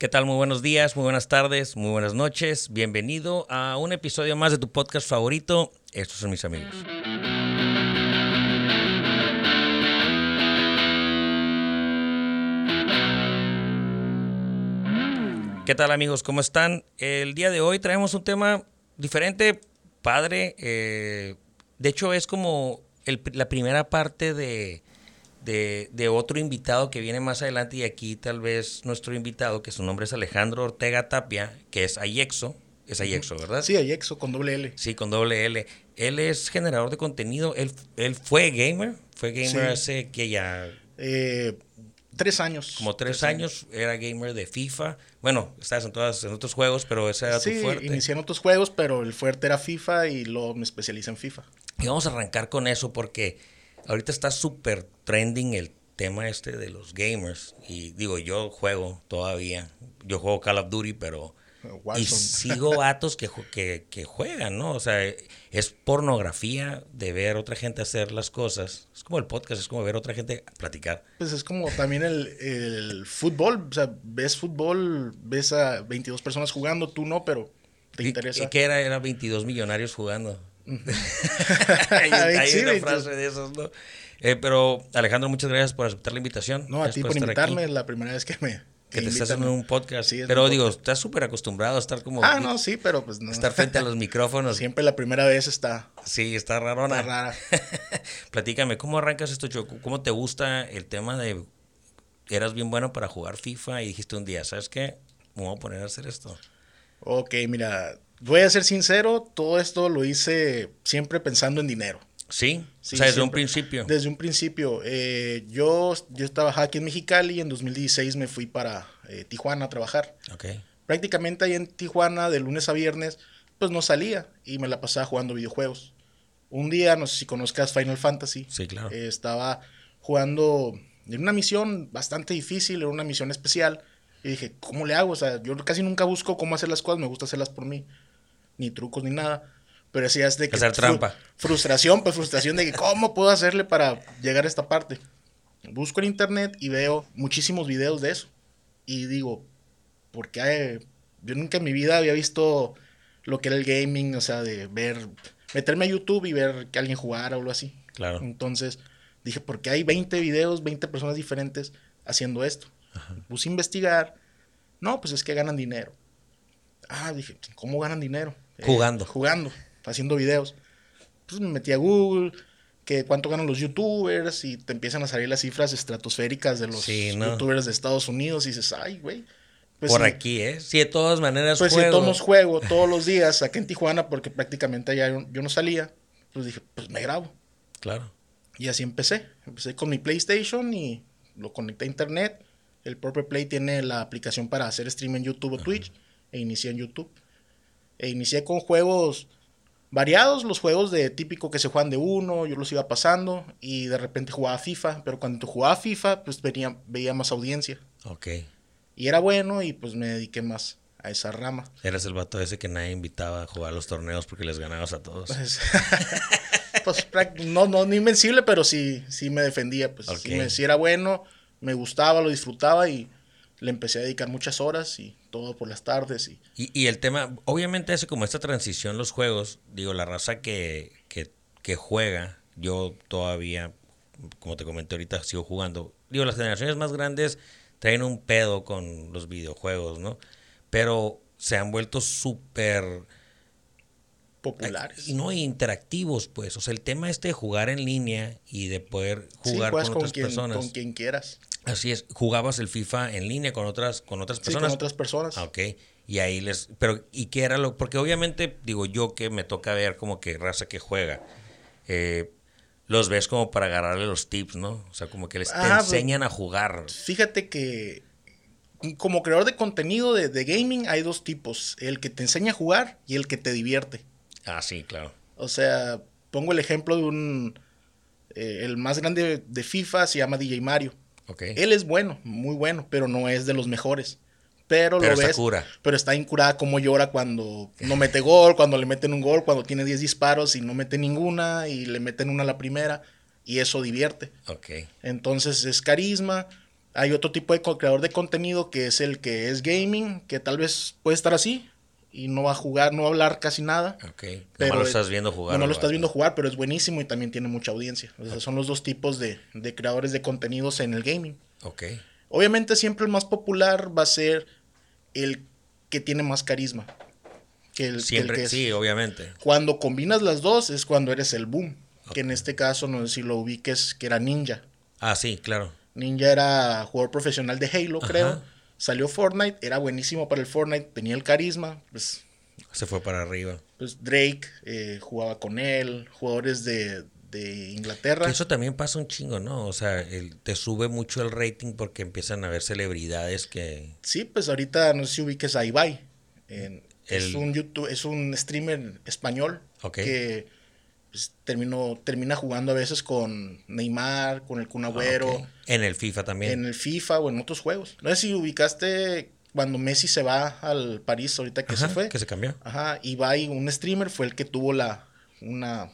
¿Qué tal? Muy buenos días, muy buenas tardes, muy buenas noches. Bienvenido a un episodio más de tu podcast favorito. Estos son mis amigos. ¿Qué tal amigos? ¿Cómo están? El día de hoy traemos un tema diferente, padre. eh, de hecho es como la primera parte de, de, de otro invitado que viene más adelante y aquí tal vez nuestro invitado, que su nombre es Alejandro Ortega Tapia, que es Ayexo. Es Ayexo, ¿verdad? Sí, Ayexo con doble L. Sí, con doble L. Él es generador de contenido. Él, él fue gamer. Fue gamer Sí. hace que ya Eh, tres años. como tres, años. Era gamer de FIFA. Bueno, estabas en, todas, en otros juegos, pero ese era Sí, tu fuerte. inicié en otros juegos, pero el fuerte era FIFA y luego me especialicé en FIFA. Y vamos a arrancar con eso porque ahorita está súper trending el tema este de los gamers. Y digo, yo juego todavía. Yo juego Call of Duty, pero... Y sigo vatos que, que, que juegan, ¿no? O sea, es pornografía de ver otra gente hacer las cosas. Es como el podcast, es como ver otra gente platicar. Pues es como también el, el fútbol. O sea, ves fútbol, ves a 22 personas jugando, tú no, pero te ¿Y- interesa. y ¿Qué era? Era 22 millonarios jugando. hay, Ay, hay sí, una 22. frase de esos, ¿no? Eh, pero Alejandro, muchas gracias por aceptar la invitación. No, a ti por invitarme, es la primera vez que me Que te estás en un podcast. Es pero un digo, podcast. estás súper acostumbrado a estar como... Ah, no, sí, pero pues no. Estar frente a los micrófonos. Siempre la primera vez está, Sí, está rarona. está rara. Platícame, ¿cómo arrancas esto, Choco? ¿Cómo te gusta el tema de... Eras bien bueno para jugar FIFA y dijiste un día, ¿sabes qué? Me voy a poner a hacer esto. Ok, mira, voy a ser sincero, todo esto lo hice siempre pensando en dinero. ¿Sí? Sí, o sea, desde un principio. Desde un principio. eh, yo, yo trabajaba aquí en Mexicali y en 2016 me fui para eh, Tijuana a trabajar. Ok. Prácticamente ahí en Tijuana, de lunes a viernes, pues no salía y me la pasaba jugando videojuegos. Un día, no sé si conozcas Final Fantasy, Sí, claro. eh, estaba jugando en una misión bastante difícil, era una misión especial. Y dije, ¿cómo le hago? O sea, yo casi nunca busco cómo hacer las cosas, me gusta hacerlas por mí. Ni trucos ni nada. Pero así es de que... Hacer fru- trampa. frustración, pues frustración de que cómo puedo hacerle para llegar a esta parte. Busco en internet y veo muchísimos videos de eso. Y digo, ¿por qué? Yo nunca en mi vida había visto lo que era el gaming, o sea, de ver, meterme a YouTube y ver que alguien jugara o algo así. Claro. Entonces dije, ¿por qué hay 20 videos, 20 personas diferentes haciendo esto? Me Puse a investigar. No, pues es que ganan dinero. Ah, dije, ¿cómo ganan dinero? Eh, Jugando. jugando, haciendo videos. Pues me metí a Google, que cuánto ganan los youtubers y te empiezan a salir las cifras estratosféricas de los Sí, ¿no? youtubers de Estados Unidos y dices, ay, güey. Pues Por aquí, ¿eh? Sí, de todas maneras Pues si juego. tomos juego todos los días aquí en Tijuana, porque prácticamente allá yo, yo no salía, pues dije, pues me grabo. Claro. Y así empecé. Empecé con mi PlayStation y lo conecté a internet. El propio Play tiene la aplicación para hacer stream en YouTube o Twitch. E inicié en YouTube. E inicié con juegos variados, los juegos de típico que se juegan de uno, yo los iba pasando. Y de repente jugaba FIFA. Pero cuando jugaba FIFA, pues venía, veía más audiencia. Ok. Y era bueno y pues me dediqué más a esa rama. Eras el vato ese que nadie invitaba a jugar los torneos porque les ganabas a todos. Pues, pues, no, no, no invencible, pero sí, sí me defendía. Pues Ok. sí, me- sí era bueno, me gustaba, lo disfrutaba y le empecé a dedicar muchas horas y todo por las tardes. Y, Y, y el tema, obviamente hace como esta transición los juegos, digo, la raza que, que, que juega, yo todavía, como te comenté ahorita, sigo jugando. Digo, las generaciones más grandes traen un pedo con los videojuegos, ¿no? Pero se han vuelto súper... populares. Y no interactivos, pues. O sea, el tema este de jugar en línea y de poder jugar con con, otras quien, personas. con quien quieras. Así es, jugabas el FIFA en línea con otras, con otras Sí, personas. con otras personas. Ah, ok. Y ahí les. Pero, ¿y qué era lo.? Porque obviamente, digo yo que me toca ver como que raza que juega. eh, los ves como para agarrarle los tips, ¿no? O sea, como que les te Ah, pues- enseñan a jugar. Fíjate que como creador de contenido de, de gaming hay dos tipos. El que te enseña a jugar y el que te divierte. Ah, sí, claro. O sea, pongo el ejemplo de un... eh, el más grande de FIFA se llama DJ Mario. Él es bueno, muy bueno, pero no es de los mejores. Pero, Pero lo está ves, cura. pero está incurada como llora cuando no mete gol, cuando le meten un gol, cuando tiene 10 disparos y no mete ninguna y le meten una a la primera y eso divierte. Ok. Entonces es carisma Hay otro tipo de creador de contenido que es el que es gaming, que tal vez puede estar así y no va a jugar, no va a hablar casi nada. Ok. Pero lo estás viendo jugar. No lo estás viendo jugar, pero es buenísimo y también tiene mucha audiencia. son los dos tipos de, de, creadores de contenidos en el gaming. Ok. Obviamente siempre el más popular va a ser el que tiene más carisma. Que el, siempre, sí, obviamente. Cuando combinas las dos es cuando eres el boom. Que en este caso, no sé si lo ubiques, que era Ninja. Ah, sí, claro. Ninja era jugador profesional de Halo, creo. Salió Fortnite, era buenísimo para el Fortnite, tenía el carisma, pues... Se fue para arriba. Pues Drake eh, jugaba con él, jugadores de, Inglaterra. eso también pasa un chingo, ¿no? O sea, te sube mucho el rating porque empiezan a ver celebridades que... Sí, pues ahorita no sé si ubiques a Ibai. Es un YouTube, es un streamer español que pues, termina jugando a veces con Neymar, con el Kun Agüero. En el FIFA también. En el FIFA o en otros juegos. No sé si ubicaste cuando Messi se va al París ahorita que se fue. Que se cambió. Ajá, y va y un streamer fue el que tuvo la, una,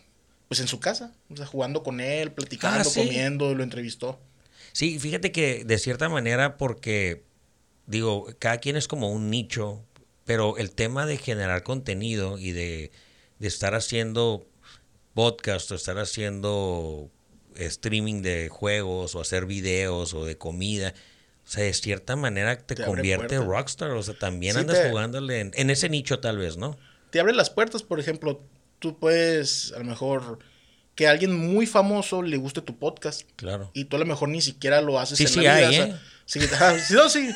pues en su casa, o sea, jugando con él, platicando, ah, comiendo, lo entrevistó. Sí, fíjate que de cierta manera porque, digo, cada quien es como un nicho, pero el tema de generar contenido y de, de estar haciendo podcast o estar haciendo streaming de juegos o hacer videos o de comida. O sea, de cierta manera te, convierte rockstar. O sea, también andas jugándole en, ese nicho tal vez, ¿no? Te abre las puertas, por ejemplo, tú puedes a lo mejor que a alguien muy famoso le guste tu podcast. Claro. Y tú a lo mejor ni siquiera lo haces sí, en sí la vida. ¿eh? sí, sí,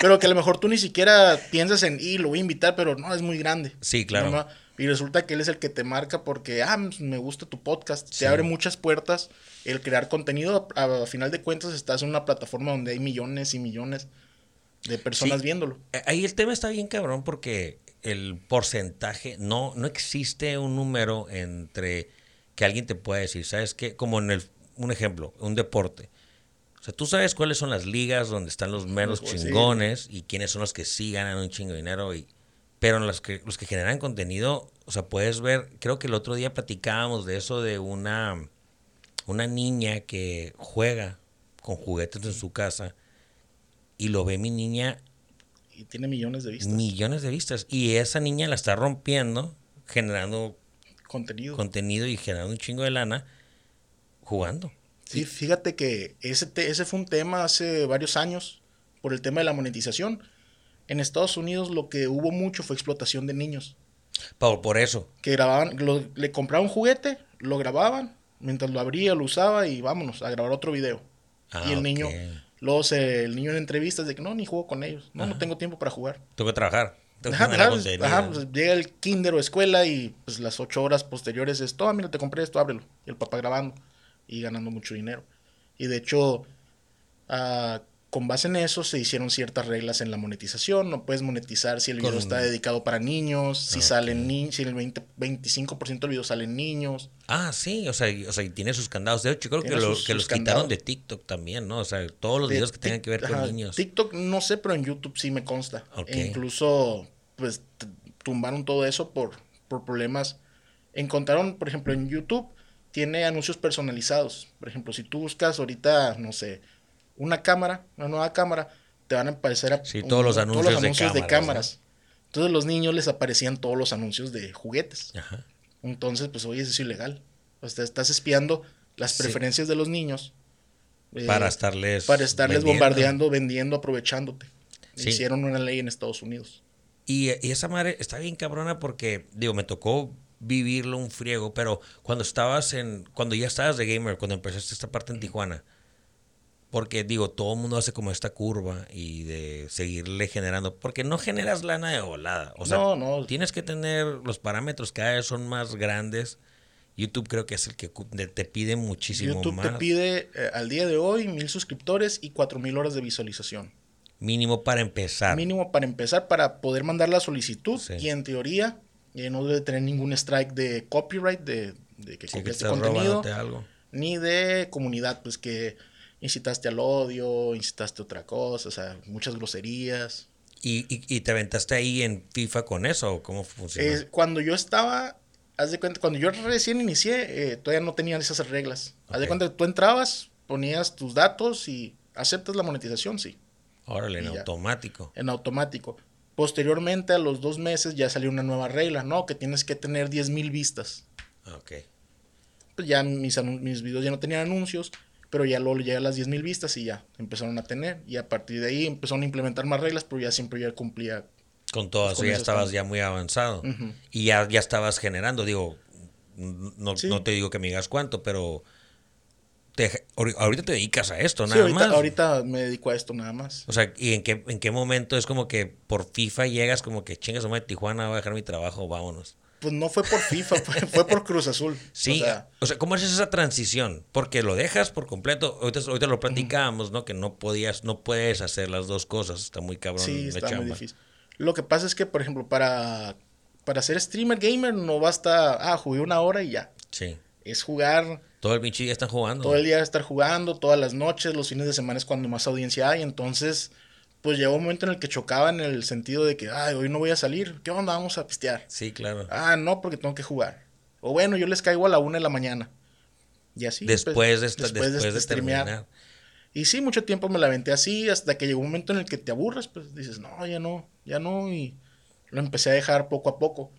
pero que a lo mejor tú ni siquiera piensas en, y lo voy a invitar, pero no, es muy grande. Sí, claro. Y resulta que él es el que te marca porque, ah, pues, me gusta tu podcast. Te abre muchas puertas el crear contenido. A, final de cuentas, estás en una plataforma donde hay millones y millones de personas viéndolo. Eh, ahí el tema está bien cabrón porque el porcentaje, no, no existe un número entre que alguien te pueda decir, ¿sabes qué? Como en el, un ejemplo, un deporte. O sea, tú sabes cuáles son las ligas donde están los menos chingones y quiénes son los que sí ganan un chingo de dinero y pero los que, los que generan contenido, o sea, puedes ver, creo que el otro día platicábamos de eso de una, una niña que juega con juguetes en su casa y lo ve mi niña. Y tiene millones de vistas. Millones de vistas. Y esa niña la está rompiendo, generando contenido. Contenido y generando un chingo de lana jugando. Sí, fíjate que ese, ese fue un tema hace varios años por el tema de la monetización en Estados Unidos lo que hubo mucho fue explotación de niños. Por, por eso. Que grababan, le compraban un juguete, lo grababan, mientras lo abría, lo usaba y vámonos a grabar otro video. y el ah, niño, luego se, el niño en entrevistas de que no, ni juego con ellos. No, no tengo tiempo para jugar. Tengo que trabajar. ajá, pues, llega el kinder o escuela y pues las ocho horas posteriores es, todo, mira, te compré esto, ábrelo. Y el papá grabando y ganando mucho dinero. Y de hecho, uh, con base en eso se hicieron ciertas reglas en la monetización. No puedes monetizar si el video está dedicado para niños, si salen niños, si el 20, 25% del video salen niños. Ah, sí, o sea, o sea, tiene sus candados. De hecho, creo que, que los quitaron de TikTok también, ¿no? O sea, todos los videos que tengan que ver con niños. TikTok no sé, pero en YouTube sí me consta. E incluso, pues, tumbaron todo eso por, por problemas. Encontraron, por ejemplo, en YouTube tiene anuncios personalizados. Por ejemplo, si tú buscas ahorita, no sé, una cámara, una nueva cámara, te van a aparecer a, todos, los anuncios, de, cámaras. Entonces los niños les aparecían todos los anuncios de juguetes. Entonces, pues oye, eso es ilegal. O sea, estás espiando las preferencias de los niños. Eh, para estarles. Para estarles bombardeando, vendiendo, aprovechándote. Hicieron una ley en Estados Unidos. Y, y, esa madre está bien cabrona porque, digo, me tocó vivirlo un friego, pero cuando estabas en. Cuando ya estabas de gamer, cuando empezaste esta parte en Tijuana porque digo, todo el mundo hace como esta curva y de seguirle generando, porque no generas lana de volada. O sea, no, no. tienes que tener los parámetros cada vez son más grandes. YouTube creo que es el que te pide muchísimo YouTube más. te pide eh, al día de hoy mil suscriptores y cuatro mil horas de visualización. Mínimo para empezar. Mínimo para empezar, para poder mandar la solicitud. Y en teoría eh, no debe tener ningún strike de copyright, de, que sí, contenido. Algo. Ni de comunidad, pues que incitaste al odio, incitaste a otra cosa, o sea, muchas groserías. ¿Y, y, te aventaste ahí en FIFA con eso o cómo funciona? cuando yo estaba, haz de cuenta, cuando yo recién inicié, eh, todavía no tenían esas reglas. Haz de cuenta, tú entrabas, ponías tus datos y aceptas la monetización, sí. Órale, en ya. automático. en automático. Posteriormente, a los dos meses, ya salió una nueva regla, ¿no? Que tienes que tener 10 mil vistas. Ok. Pues ya mis, mis videos ya no tenían anuncios, pero ya luego llegué a las 10 mil vistas y ya empezaron a tener. Y a partir de ahí empezaron a implementar más reglas, pero ya siempre ya cumplía. Con todo eso con ya estabas ya muy avanzado. Y ya, ya estabas generando, digo, no, Sí. no te digo que me digas cuánto, pero te- ahori- ahorita te dedicas a esto, Sí, nada ahorita, más. ahorita me dedico a esto nada más. O sea, ¿y en qué, en qué momento es como que por FIFA llegas como que chingas, de Tijuana, voy a dejar mi trabajo, vámonos? Pues no fue por FIFA, fue, fue por Cruz Azul. Sí, O sea, ¿cómo es esa transición? Porque lo dejas por completo. Ahorita, ahorita lo platicábamos, ¿no? Que no podías, no puedes hacer las dos cosas. Está muy cabrón sí, está muy chamba. difícil. Lo que pasa es que, por ejemplo, para, para ser streamer gamer no basta, ah, jugué una hora y ya. Sí. Es jugar Todo el pinche día están jugando. todo el día estar jugando, todas las noches, los fines de semana es cuando más audiencia hay, entonces pues llegó un momento en el que chocaba en el sentido de que, ay, hoy no voy a salir, ¿qué onda? Vamos a pistear. Sí, claro. Ah, no, porque tengo que jugar. O bueno, yo les caigo a la una de la mañana. Y así. pues, después de, esta- después después de, streamear. terminar. Y sí, mucho tiempo me la aventé así, hasta que llegó un momento en el que te aburres, pues dices, no, ya no, ya no, y lo empecé a dejar poco a poco.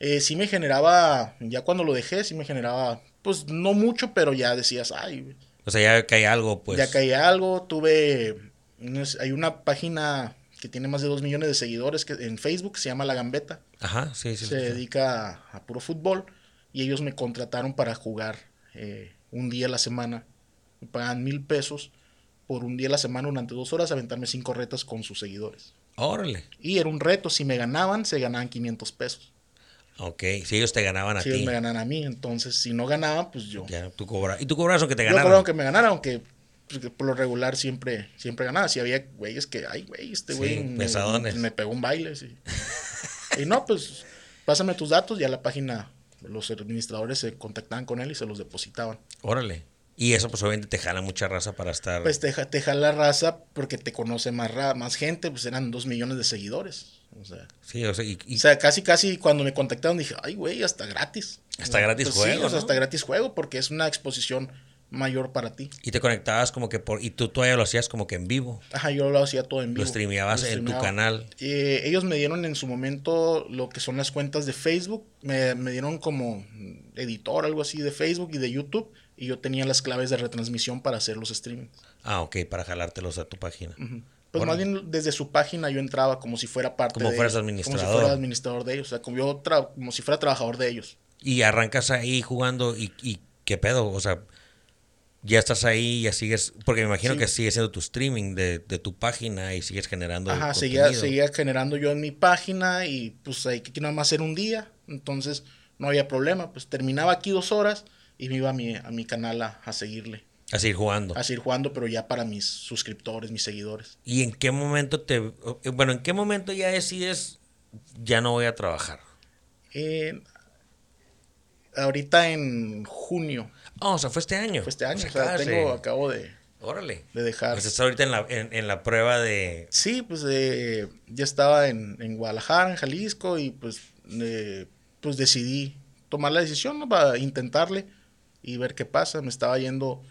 Eh, sí me generaba, ya cuando lo dejé, sí me generaba, pues no mucho, pero ya decías, ay, O sea, ya hay algo, pues. ya caía algo, tuve, hay una página que tiene más de 2 millones de seguidores que, en Facebook, que se llama La Gambeta, Ajá, sí, sí. se sí. dedica a, a puro fútbol, y ellos me contrataron para jugar eh, un día a la semana, me pagan mil pesos por un día a la semana durante dos horas, aventarme cinco retos con sus seguidores. Órale. Y era un reto, si me ganaban, se ganaban 500 pesos. Ok, si ellos te ganaban a Si ti. ellos me ganaban a mí, entonces si no ganaban, pues yo. Ya, tú cobras. Y tú cobras aunque te Yo ganaran. cobraba que me ganara, aunque pues, por lo regular siempre, siempre ganaba. Si había güeyes que, ay, güey, este Sí, güey me, pegó un baile. sí. y no, pues pásame tus datos, ya la página, los administradores se contactaban con él y se los depositaban. Órale. Y eso, pues obviamente te jala mucha raza para estar. Pues te, te jala raza porque te conoce más, ra- más gente, pues eran dos millones de seguidores. O sea, sí, o sea, y, y- o sea, casi, casi cuando me contactaron dije, ay, güey, hasta gratis. Hasta gratis Pues juego, Sí, o sea, ¿no? hasta gratis juego porque es una exposición mayor para ti. y te conectabas como que por. Y tú todavía lo hacías como que en vivo. Ajá, yo lo hacía todo en vivo. Lo streameabas Lo en tu canal. Eh, ellos me dieron en su momento lo que son las cuentas de Facebook. Me, me dieron como editor, algo así de Facebook y de YouTube. Y yo tenía las claves de retransmisión para hacer los streamings. Ah, ok, para jalártelos a tu página. Pues más bien desde su página yo entraba como si fuera parte Como de fueras ellos, administrador. Como si fuera administrador de ellos. O sea, como, yo como si fuera trabajador de ellos. Y arrancas ahí jugando y, y qué pedo, o sea, ya estás ahí, ya sigues, porque me imagino Sí. que sigues haciendo tu streaming de, de tu página y sigues generando Ajá, seguía, seguía generando yo en mi página y pues ahí que nada más hacer un día, entonces no había problema, pues terminaba aquí dos horas y me iba a mi, a mi canal a, a seguirle, A seguir jugando. a seguir jugando, pero ya para mis suscriptores, mis seguidores. ¿Y en qué momento te, bueno, en qué momento ya decides, ya no voy a trabajar? Eh, ahorita en junio, Oh, o sea, fue este año. fue este año, O o sea, acabas tengo, de- acabo de, Órale. de dejar. Pues estás ahorita en la, en, en la prueba de... Sí, pues eh, ya estaba en, en Guadalajara, en Jalisco, y pues, eh, pues decidí tomar la decisión ¿no? para intentarle y ver qué pasa. Me estaba yendo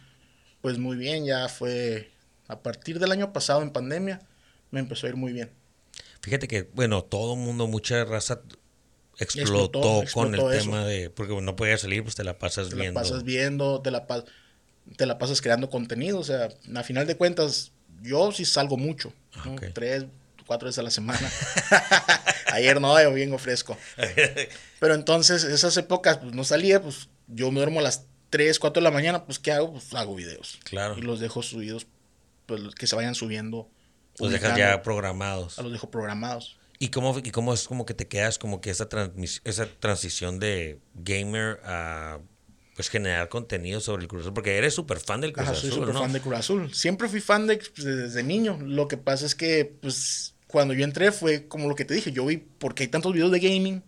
pues muy bien, ya fue a partir del año pasado en pandemia, me empezó a ir muy bien. Fíjate que, bueno, todo mundo, mucha raza explotó, Explotó, con el eso. tema de... Porque no podías salir, pues te la pasas Te la viendo. pasas viendo, te la, te la pasas creando contenido, o sea, a final de cuentas, yo sí salgo mucho, ¿no? Ok. tres, cuatro veces a la semana. Ayer no, yo vengo fresco. Pero entonces, esas épocas, pues no salía, pues yo me duermo a las 3, 4 de la mañana, pues ¿qué hago? Pues hago videos. Claro. Y los dejo subidos, pues que se vayan subiendo. Los dejas ya programados. A los dejo programados. ¿Y cómo, ¿Y cómo es como que te quedas como que esa, transmis- esa transición de gamer a pues generar contenido sobre el Cruz Azul? Porque eres súper fan del Cruz Ajá, soy Azul, súper ¿no? fan de Cruz Azul. Siempre fui fan de pues, desde niño. Lo que pasa es que, pues, cuando yo entré fue como lo que te dije. Yo vi, porque hay tantos videos de gaming,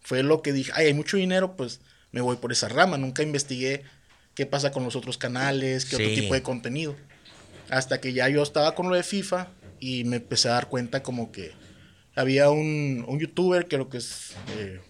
fue lo que dije, ay, hay mucho dinero, pues me voy por esa rama. Nunca investigué qué pasa con los otros canales, qué Sí. otro tipo de contenido. Hasta que ya yo estaba con lo de FIFA y me empecé a dar cuenta como que había un, un youtuber, creo que es, eh,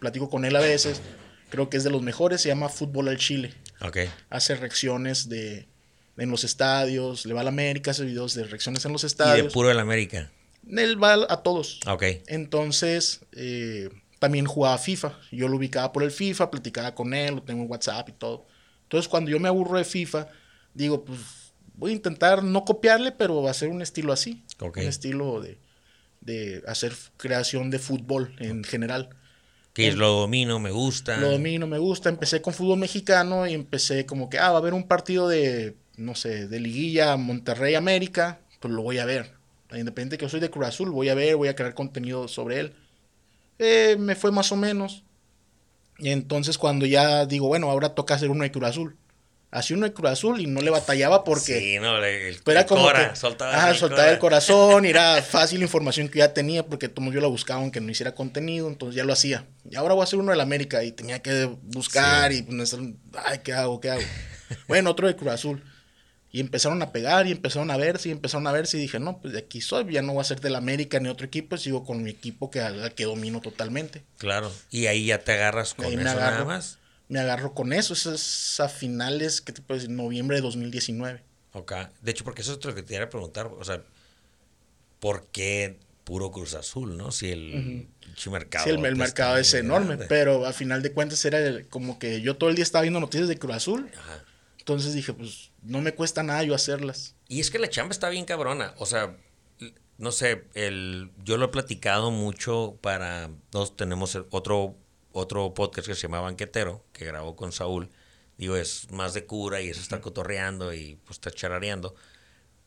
platico con él a veces, creo que es de los mejores, se llama Fútbol al Chile Ok. hace reacciones de, en los estadios, le va a la América, hace videos de reacciones en los Y estadios. de puro del América. Él va a todos. Ok. Entonces, eh, también jugaba FIFA. Yo lo ubicaba por el FIFA, platicaba con él, lo tengo en WhatsApp y todo. Entonces, cuando yo me aburro de FIFA, digo, pues voy a intentar no copiarle, pero hacer un estilo así. Ok. Un estilo de, de hacer creación de fútbol en general. Que es lo domino, me gusta. Lo domino, me gusta. Empecé con fútbol mexicano y empecé como que, ah, va a haber un partido de, no sé, de liguilla Monterrey América, pues lo voy a ver. Independiente que yo soy de Cruz Azul, voy a ver, voy a crear contenido sobre él. Eh, me fue más o menos. Y entonces cuando ya digo, bueno, ahora toca hacer uno de Cruz Azul. Hacía uno de Cruz Azul y no le batallaba porque... Sí, no, el, el Pero era como cora, que, soltaba ajá, el soltaba cora. el corazón y era fácil la información que ya tenía porque todos yo la buscaba aunque no hiciera contenido, entonces ya lo hacía. Y ahora voy a hacer uno de la América y tenía que buscar y pues, ay, ¿qué hago? ¿Qué hago? bueno, otro de Cruz Azul. Y empezaron a pegar y empezaron a verse y empezaron a verse y dije, no, pues de aquí soy, ya no voy a ser de la América ni otro equipo, sigo con mi equipo que, que domino totalmente. Claro. Y ahí ya te agarras con Ahí eso nada más. Me agarro con eso, eso es a finales, ¿qué te puedo decir? Noviembre de 2019. Ok. De hecho, porque eso es lo que te iba a preguntar. O sea, ¿por qué puro Cruz Azul, no? Si el pinche mercado. Sí, el, el mercado es enorme, grande. pero al final de cuentas era el- como que yo todo el día estaba viendo noticias de Cruz Azul, Ajá. entonces dije, pues no me cuesta nada yo hacerlas. Y es que la chamba está bien cabrona. O sea, no sé, el, yo lo he platicado mucho para. Nos tenemos otro, otro podcast que se llama Banquetero, que grabó con Saúl. Digo, es más de cura y es estar cotorreando y pues estar charareando.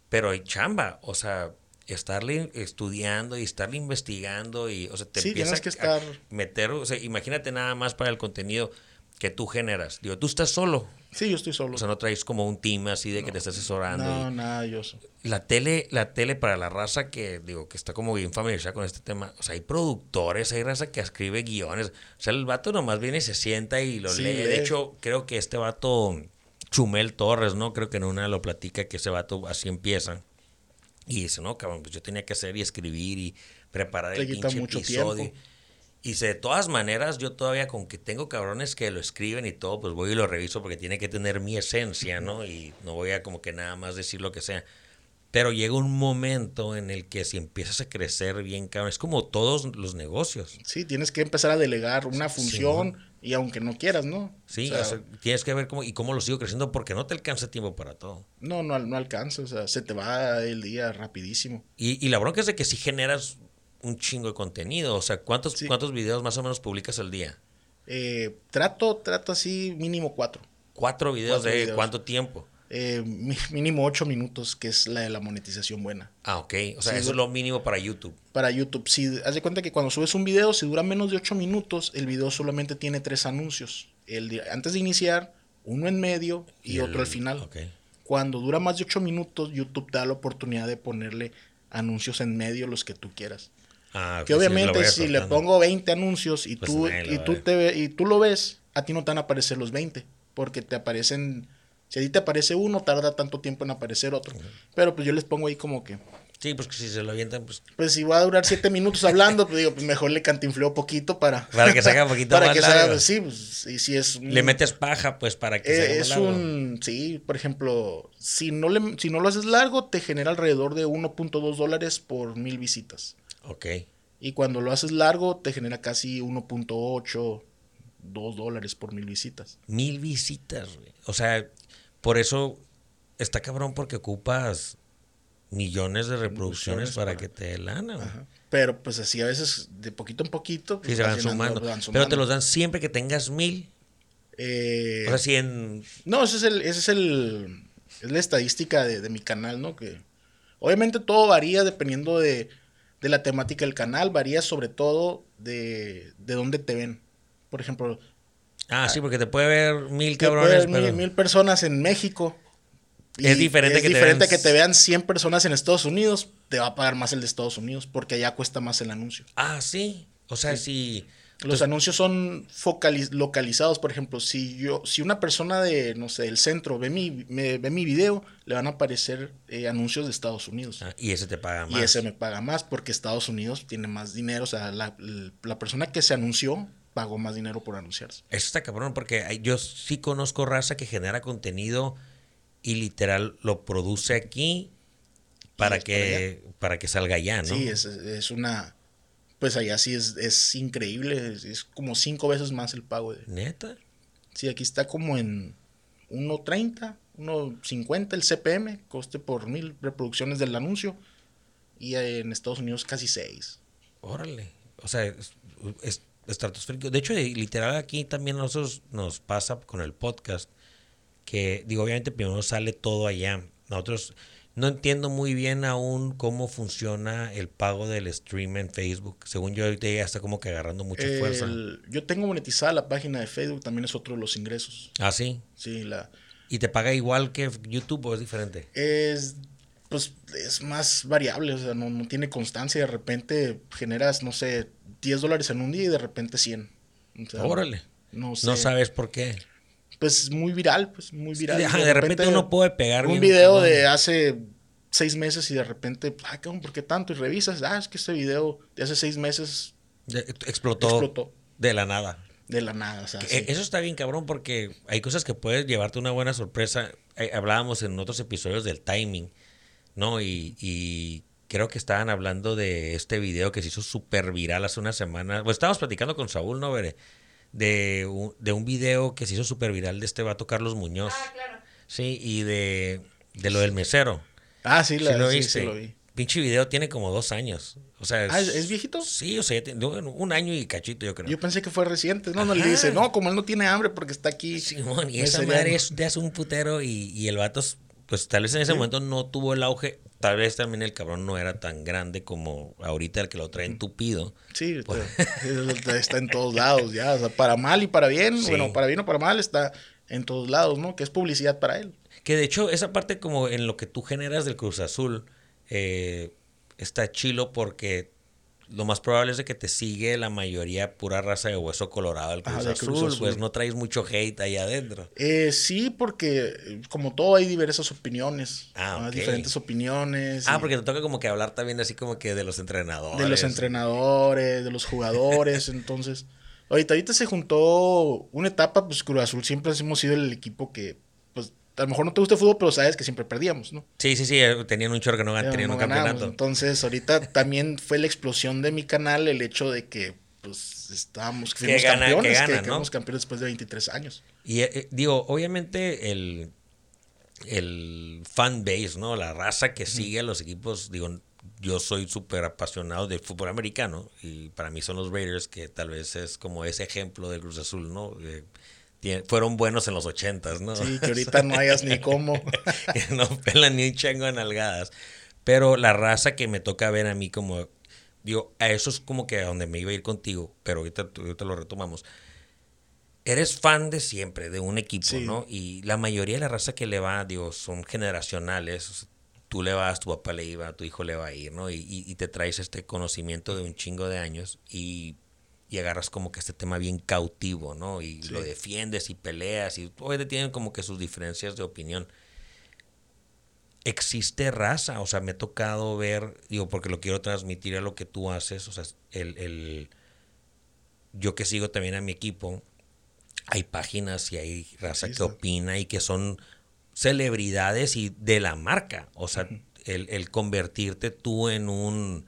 Pero hay chamba, o sea, estarle estudiando y estarle investigando y, o sea, te Sí, empieza tienes que a estar- meter, o sea, imagínate nada más para el contenido que tú generas. Digo, tú estás solo, Sí, yo estoy solo. o sea, no traes como un team así de que te estás asesorando. y- no, nada, yo so- la tele, la tele para la raza que digo que está como bien familiarizada con este tema, o sea, hay productores, hay raza que escribe guiones, o sea, el vato nomás viene y se sienta y lo Sí, lee. De hecho, creo que este vato Chumel Torres, ¿no? Creo que en una lo platica que ese vato así empieza. Y dice, no, cabrón, pues yo tenía que hacer y escribir y preparar Le el pinche mucho episodio. tiempo. Y dice, de todas maneras, yo todavía con que tengo cabrones que lo escriben y todo, pues voy y lo reviso porque tiene que tener mi esencia, ¿no? Y no voy a como que nada más decir lo que sea. Pero llega un momento en el que si empiezas a crecer bien, cabrón, es como todos los negocios. Sí, tienes que empezar a delegar una función y aunque no quieras, ¿no? Sí, O sea, o sea, tienes que ver cómo y cómo lo sigo creciendo porque no te alcanza tiempo para todo. no, no, no alcanza, o sea, se te va el día rapidísimo. Y, y la bronca es de que si generas un chingo de contenido, o sea, ¿cuántos, Sí. cuántos videos más o menos publicas al día? Eh, trato, trato así mínimo cuatro. Cuatro videos Cuatro de videos. cuánto tiempo. Eh, mínimo ocho minutos, que es la de la monetización buena. Ah, ok. O sea, Sí, eso es lo mínimo para YouTube. para YouTube. Si haz de cuenta que cuando subes un video, si dura menos de 8 minutos, el video solamente tiene tres anuncios. El de- antes de iniciar, uno en medio y, otro el- al final. Cuando dura más de 8 minutos, YouTube te da la oportunidad de ponerle anuncios en medio los que tú quieras. Ah, que obviamente si le pongo 20 anuncios y Pues tú y tú te ve- y tú lo ves, a ti no te van a aparecer los 20, porque te aparecen si a ti te aparece uno, tarda tanto tiempo en aparecer otro. Pero pues yo les pongo ahí como que Sí, pues que si se lo avientan, pues pues si va a durar siete minutos hablando, pues digo, pues mejor le cantinfleo poquito para... Para que salga un poquito para más que salga, pues, sí, pues, y si es... un- le metes paja, pues para que eh, es largo. un... Sí, por ejemplo, si no, le, si no lo haces largo, te genera alrededor de 1.2 dólares por mil visitas. Ok. Y cuando lo haces largo, te genera casi 1.8, 2 dólares por mil visitas. Mil visitas, güey. O sea, por eso está cabrón porque ocupas millones de reproducciones Millones para, para- que te dé lana, güey. Ajá. Pero pues así a veces, de poquito en poquito... pues, Sí, se van sumando. Pero te los dan siempre que tengas mil. Eh, O sea, si en... No, ese es el, ese es el, es la estadística de, de mi canal, ¿no? Que obviamente todo varía dependiendo de, de la temática del canal, varía sobre todo de, de dónde te ven. Por ejemplo, Ah, sí, porque te puede ver mil te puede cabrones, ver pero... mil, mil personas en México. Es diferente es que te diferente vean- que te vean 100 personas en Estados Unidos, te va a pagar más el de Estados Unidos, porque allá cuesta más el anuncio. Ah, sí. O sea, si... Los anuncios son focaliz- localizados, por ejemplo, si yo, si una persona de, no sé, del centro ve mi, me- ve mi video, le van a aparecer eh, anuncios de Estados Unidos. Ah, y ese te paga más. Y ese me paga más porque Estados Unidos tiene más dinero. O sea, la, la persona que se anunció pagó más dinero por anunciarse. Eso está cabrón porque yo sí conozco raza que genera contenido y literal lo produce aquí para que, para que salga allá, ¿no? Sí, es, es una... Pues allá sí es, es increíble, es, es como cinco veces más el pago. De, ¿Neta? sí, aquí está como en 1.30, 1.50 el CPM, coste por mil reproducciones del anuncio. Y en Estados Unidos casi 6. Órale. O sea, es, es estratosférico. De hecho, literal aquí también a nosotros nos pasa con el podcast que, digo, obviamente primero sale todo allá. Nosotros no entiendo muy bien aún cómo funciona el pago del stream en Facebook. Según yo, ahorita ya está como que agarrando mucha fuerza. Yo tengo monetizada la página de Facebook, también es otro de los ingresos. Ah, sí. Sí, la... ¿Y te paga igual que YouTube o es diferente? Es, pues, es más variable, o sea, no, no tiene constancia. De repente generas, no sé, 10 dólares en un día y de repente 100. O sea, Órale. No sé. No sabes por qué. Pues muy viral, pues muy viral. De repente uno puede pegar Un bien video de hace seis meses y de repente, ah, cabrón, ¿por qué tanto? Y revisas, ah, es que este video de hace seis meses De- explotó, explotó de la nada. de la nada. O sea, Que, sí. eh, Eso está bien cabrón porque hay cosas que puedes llevarte una buena sorpresa. Hablábamos en otros episodios del timing, ¿no? Y, y creo que estaban hablando de este video que se hizo súper viral hace una semana. Pues estábamos platicando con Saúl, ¿no, Bere? De un, de un video que se hizo súper viral de este vato Carlos Muñoz. Ah, claro. Sí, y de, de lo del mesero. Ah, sí, la, ¿Sí lo sí, viste? sí lo vi. Pinche video tiene como dos años. O sea, Ah, ¿es- es viejito? Sí, o sea, un año y cachito, yo creo. Yo pensé que fue reciente. No, no le dice, no, como él no tiene hambre porque está aquí. Simón, y esa madre es de hace un putero y, y el vato, pues tal vez en ese Sí. momento no tuvo el auge. Tal vez también el cabrón no era tan grande como ahorita el que lo Mm. trae entupido. Sí, Pues está, está en todos lados ya. O sea, para mal y para bien. Sí. Bueno, para bien o para mal está en todos lados, ¿no? Que es publicidad para él. Que de hecho, esa parte como en lo que tú generas del Cruz Azul, eh, está chilo porque lo más probable es de que te sigue la mayoría pura raza de hueso colorado del Cruz, Ajá, Azul, Cruz Azul. Pues no traes mucho hate ahí adentro. Eh, sí, porque como todo hay diversas opiniones. Ah, ¿no? Diferentes opiniones. Ah, y porque te toca como que hablar también así como que de los entrenadores. de los entrenadores, de los jugadores. entonces, ahorita, ahorita se juntó una etapa, pues Cruz Azul siempre hemos sido el equipo que, a lo mejor no te gusta el fútbol, pero sabes que siempre perdíamos, ¿no? Sí, sí, sí, eh, tenían un chorro que no gan- tenían no un ganábamos. campeonato. Entonces, ahorita también fue la explosión de mi canal el hecho de que, pues, estábamos, fuimos gana- campeones, que, gana, que ¿no? fuimos campeones después de 23 años. Y eh, eh, digo, obviamente el, el fan base, ¿no? La raza que sigue a los equipos, digo, yo soy súper apasionado del fútbol americano y para mí son los Raiders que tal vez es como ese ejemplo del Cruz Azul, ¿no? Eh, fueron buenos en los ochentas, ¿no? Sí, que ahorita no hayas ni cómo. que no pelan ni un chango de nalgadas. Pero la raza que me toca ver a mí como, digo, a eso es como que a donde me iba a ir contigo, pero ahorita, ahorita lo retomamos. Eres fan de siempre, de un equipo, Sí. ¿no? Y la mayoría de la raza que le va, digo, son generacionales. Tú le vas, tu papá le iba, tu hijo le va a ir, ¿no? Y, y- y te traes este conocimiento de un chingo de años y, y agarras como que este tema bien cautivo, ¿no? Y Sí. lo defiendes y peleas y obviamente tienen como que sus diferencias de opinión existe raza, o sea, me ha tocado ver, digo, porque lo quiero transmitir a lo que tú haces, o sea, el, el- yo que sigo también a mi equipo, hay páginas y hay raza Sí, que opina y que son celebridades y de la marca, o sea, el, el convertirte tú en un,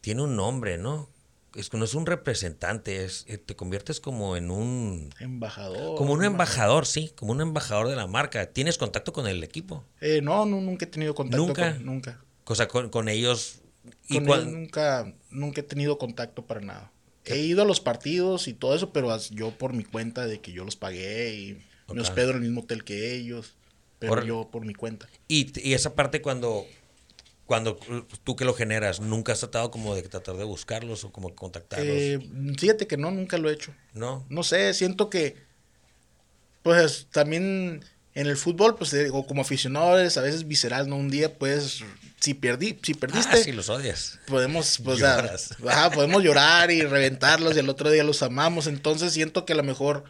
tiene un nombre, ¿no? Es que no es un representante, es, eh, te conviertes como en un, Embajador. como un embajador, sí, como un embajador de la marca. ¿Tienes contacto con el equipo? Eh, no, no, nunca he tenido contacto. ¿Nunca? Con, nunca. O sea, con, con ellos. Y Con nunca, nunca he tenido contacto para nada. He ido a los partidos y todo eso, pero yo por mi cuenta de que yo los pagué y me Ok. hospedo en el mismo hotel que ellos, pero yo por mi cuenta. y, y esa parte cuando, cuando tú que lo generas, ¿nunca has tratado como de tratar de buscarlos o como contactarlos? Eh, fíjate que no, nunca lo he hecho. ¿No? No sé, siento que, pues también en el fútbol, pues eh, o como aficionado eres a veces visceral, ¿no? Un día, pues, si perdí, si perdiste, Ah, sí, los odias. podemos, pues, a- Lloras. ajá, podemos llorar y reventarlos y el otro día los amamos. Entonces siento que a lo mejor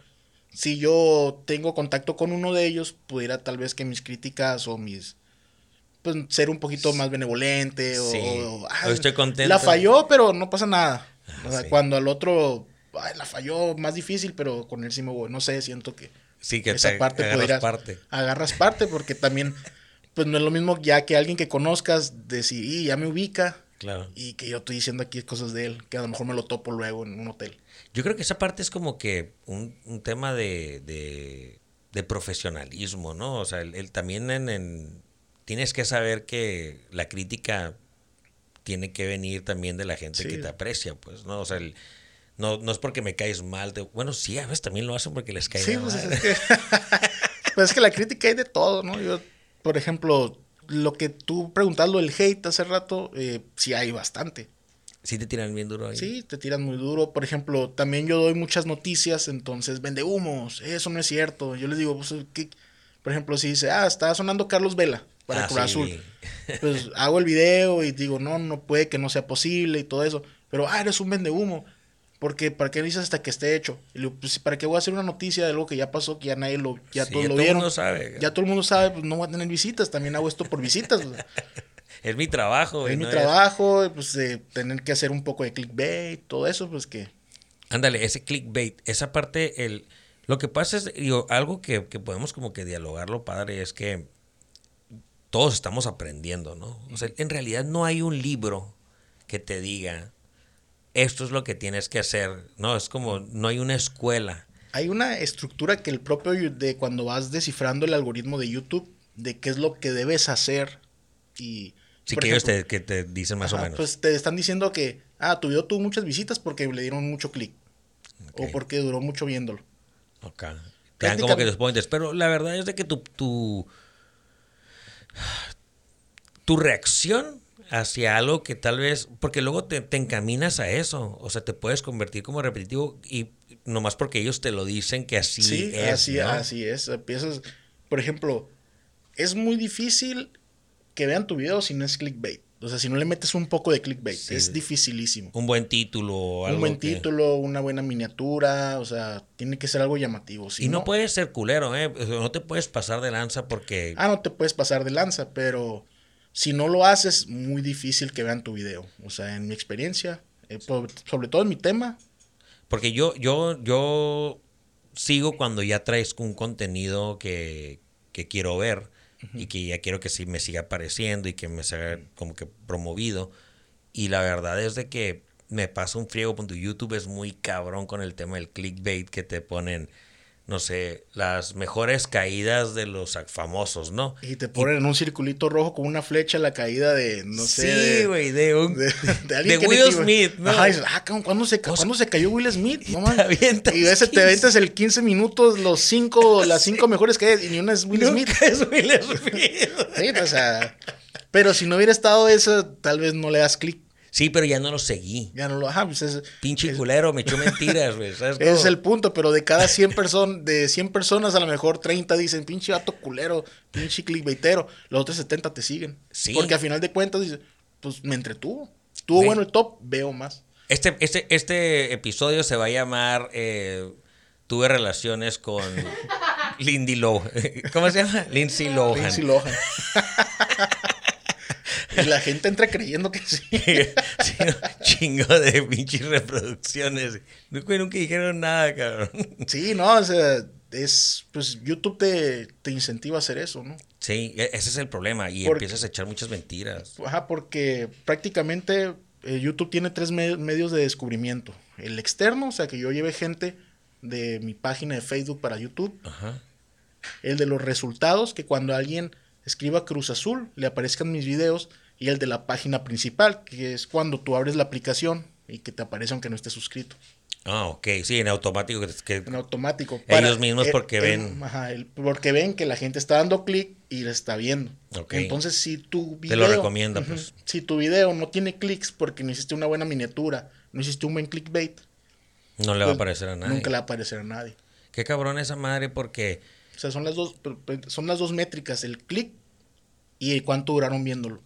si yo tengo contacto con uno de ellos, pudiera tal vez que mis críticas o mis pues ser un poquito más benevolente o, Sí. o, "Ah, estoy contento". La falló, pero no pasa nada. O sea, sí. cuando al otro "Ay, la falló más difícil, pero con él sí me voy. No sé, siento que Sí, que esa te parte agarras podrías- parte. Agarras parte porque también, pues no es lo mismo ya que alguien que conozcas decir, y ya me ubica, Claro. y que yo estoy diciendo aquí cosas de él, que a lo mejor me lo topo luego en un hotel. Yo creo que esa parte es como que un, un tema de, de, de profesionalismo, ¿no? O sea, el también en, en- tienes que saber que la crítica tiene que venir también de la gente Sí. que te aprecia, pues, ¿no? O sea, el- no, no es porque me caes mal. bueno, sí, a veces también lo hacen porque les cae Sí, mal. pues es que, pues es que la crítica hay de todo, ¿no? Yo, por ejemplo, lo que tú preguntas, lo del hate hace rato, eh, sí hay bastante. Sí te tiran bien duro ahí. Sí, te tiran muy duro. Por ejemplo, también yo doy muchas noticias, entonces vende humos, eso no es cierto. Yo les digo, pues, ¿qué? por ejemplo, si dice, ah, está sonando Carlos Vela para Ah, Cruz sí. Azul. Pues hago el video y digo, no, no puede que no sea posible y todo eso. Pero, ah, eres un vende humo. Porque, ¿para qué dices hasta que esté hecho? Y le digo, pues, ¿para qué voy a hacer una noticia de algo que ya pasó, que ya nadie lo, ya Sí, todos ya lo todo el vieron? mundo sabe. Ya todo el mundo sabe, pues no voy a tener visitas, también hago esto por visitas. Es mi trabajo. es y mi no trabajo, pues eh, tener que hacer un poco de clickbait, todo eso, pues que... Ándale, ese clickbait, esa parte, el, lo que pasa es, digo, algo que, que podemos como que dialogarlo, padre, es que todos estamos aprendiendo, ¿no? O sea, en realidad no hay un libro que te diga, esto es lo que tienes que hacer, ¿no? Es como, no hay una escuela. Hay una estructura que el propio de cuando vas descifrando el algoritmo de YouTube, de qué es lo que debes hacer y... Sí, que ellos ejemplo, te, que te dicen más o menos. Pues te están diciendo que, ah, tu video tuvo muchas visitas porque le dieron mucho clic. O porque duró mucho viéndolo. Ok. Te dan como que los pero la verdad es de que tu, tu, tu reacción hacia algo que tal vez, porque luego te, te encaminas a eso, o sea, te puedes convertir como repetitivo y nomás porque ellos te lo dicen que así Sí, es, así, ¿no? así es. Empiezas, por ejemplo, es muy difícil que vean tu video si no es clickbait. O sea, si no le metes un poco de clickbait, Sí. es dificilísimo. Un buen título o algo Un buen que- título, una buena miniatura, o sea, tiene que ser algo llamativo. Si y no, puedes ser culero, ¿eh? No te puedes pasar de lanza porque... Ah, no te puedes pasar de lanza, pero si no lo haces, muy difícil que vean tu video. O sea, en mi experiencia, eh, po- sobre todo en mi tema, Porque yo, yo, yo sigo cuando ya traes un contenido que, que quiero ver y que ya quiero que sí me siga apareciendo y que me sea como que promovido. Y la verdad es de que me pasa un friego, YouTube es muy cabrón con el tema del clickbait que te ponen, no sé, las mejores caídas de los famosos, ¿no? y te ponen en un circulito rojo con una flecha la caída de, no sé. sí, güey, de un... de, de de Will te- Smith, ¿no? Ajá, y dices, ah, ¿cuándo se, O sea, ¿cuándo se cayó Will Smith? No te y ese te 15. aventas el 15 minutos, los cinco, las cinco mejores caídas, y ni una es Will Smith. Nunca es Will Smith. Sí, o sea, pero si no hubiera estado eso, tal vez no le das clic. Sí, pero ya no lo seguí. Ya no lo, ajá, pues es, Pinche culero, me echó mentiras, güey. ¿sabes Ese es el punto, pero de cada 100 personas, de 100 personas a lo mejor 30 dicen, pinche vato culero, pinche clickbaitero, los otros 70 te siguen. Sí. Porque a final de cuentas dice, pues me entretuvo. Tuvo Sí. bueno el top, veo más. Este, este, este episodio se va a llamar eh, Tuve relaciones con Lindy Lohan. ¿Cómo se llama? Lindsay Lohan. Lindsay Lohan. Y la gente entra creyendo que sí. Chingo de pinches reproducciones. Nunca, nunca dijeron nada, cabrón. Sí, no, o sea, es, pues YouTube te, te incentiva a hacer eso, ¿no? Sí, e- ese es el problema. Y Porque- empiezas a echar muchas mentiras. Ajá, porque prácticamente eh, YouTube tiene tres me- medios de descubrimiento. El externo, o sea, que yo lleve gente de mi página de Facebook para YouTube. Ajá. El de los resultados, que cuando alguien escriba Cruz Azul, le aparezcan mis videos. Y el de la página principal, que es cuando tú abres la aplicación y que te aparece aunque no estés suscrito. Ah, ok. Sí, en automático. que- que- En automático. Ellos mismos porque ven. ajá, el- porque ven que la gente está dando clic y le está viendo. Ok. Entonces, si tu Te video. lo recomienda, pues. Si tu video no tiene clics porque no hiciste una buena miniatura, no hiciste un buen clickbait, no le va a pues, aparecer a nadie. nunca le va a aparecer a nadie. Qué cabrón esa madre porque... O sea, son las dos, son las dos métricas, el click y cuánto duraron viéndolo.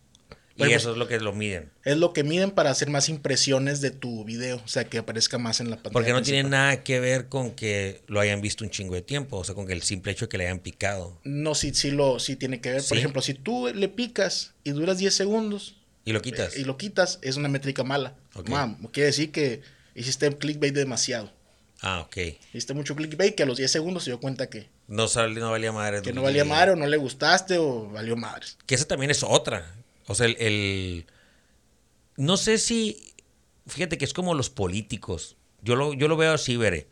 Y eso es lo que lo miden. Es lo que miden para hacer más impresiones de tu video, o sea, que aparezca más en la pantalla. Porque no tiene nada que ver con que lo hayan visto un chingo de tiempo, o sea, con que el simple hecho de que le hayan picado. No, sí, sí, lo, sí tiene que ver. ¿Sí? Por ejemplo, si tú le picas y duras 10 segundos, Y lo quitas. y lo quitas, es una métrica mala. Mam, quiere decir que hiciste clickbait demasiado. Ah, ok. Viste mucho clickbait que a los 10 segundos se dio cuenta que, No, sal- no valía madre. que no valía madre o no le gustaste o valió madre. Que esa también es otra. O sea, el, el- No sé si... Fíjate que es como los políticos. Yo lo, yo lo veo así, veré.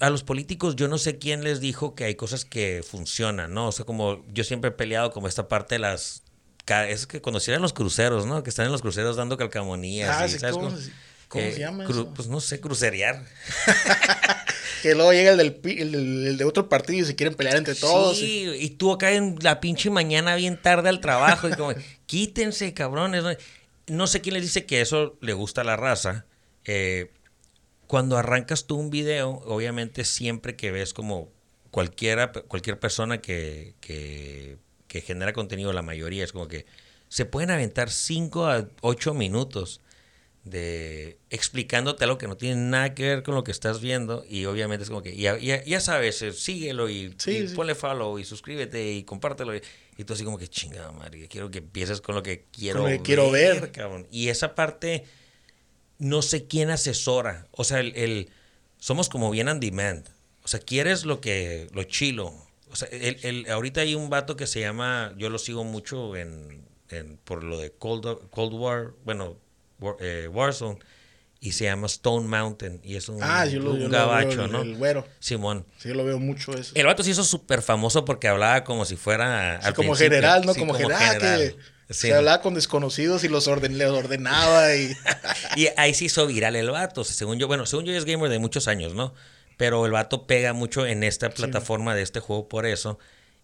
A los políticos yo no sé quién les dijo que hay cosas que funcionan, ¿no? O sea, como yo siempre he peleado como esta parte de las... Es que cuando se los cruceros, ¿no? Que están en los cruceros dando calcamonías. Ah, y, sí, ¿sabes ¿cómo cómo? se- llama eso? Pues no sé, crucerear. Que luego llega el, del, pi- el, el de otro partido y se quieren pelear entre todos. y- Sí, y tú acá en la pinche mañana bien tarde al trabajo y como, quítense, cabrones. ¿no? No sé quién les dice que eso le gusta a la raza. Eh, cuando arrancas tú un video, obviamente siempre que ves como cualquiera, cualquier persona que, que, que genera contenido, la mayoría es como que se pueden aventar 5 a 8 minutos de explicándote algo que no tiene nada que ver con lo que estás viendo y obviamente es como que ya, ya, ya sabes, eh, síguelo y, Sí, y sí. ponle follow y suscríbete y compártelo y, y tú así como que chingada madre, quiero que empieces con lo que quiero, lo que quiero ver. cabrón. Y esa parte no sé quién asesora, o sea, el, el- somos como bien on demand. O sea, quieres lo que lo chilo. O sea, el, el- ahorita hay un vato que se llama, yo lo sigo mucho en, en- por lo de Cold, Cold War, bueno, War- eh, Warzone, y se llama Stone Mountain, y es un, Ah, yo lo, un yo lo gabacho, veo, ¿no? el güero. Simón. Sí, yo lo veo mucho eso. El vato se hizo súper famoso porque hablaba como si fuera. Sí, al como principio. general, ¿no? Sí, como, general, que Sí. se hablaba con desconocidos y los orden, les ordenaba y... Y ahí se hizo viral el vato. según yo, bueno, según yo es gamer de muchos años, ¿no? Pero el vato pega mucho en esta plataforma de este juego por eso.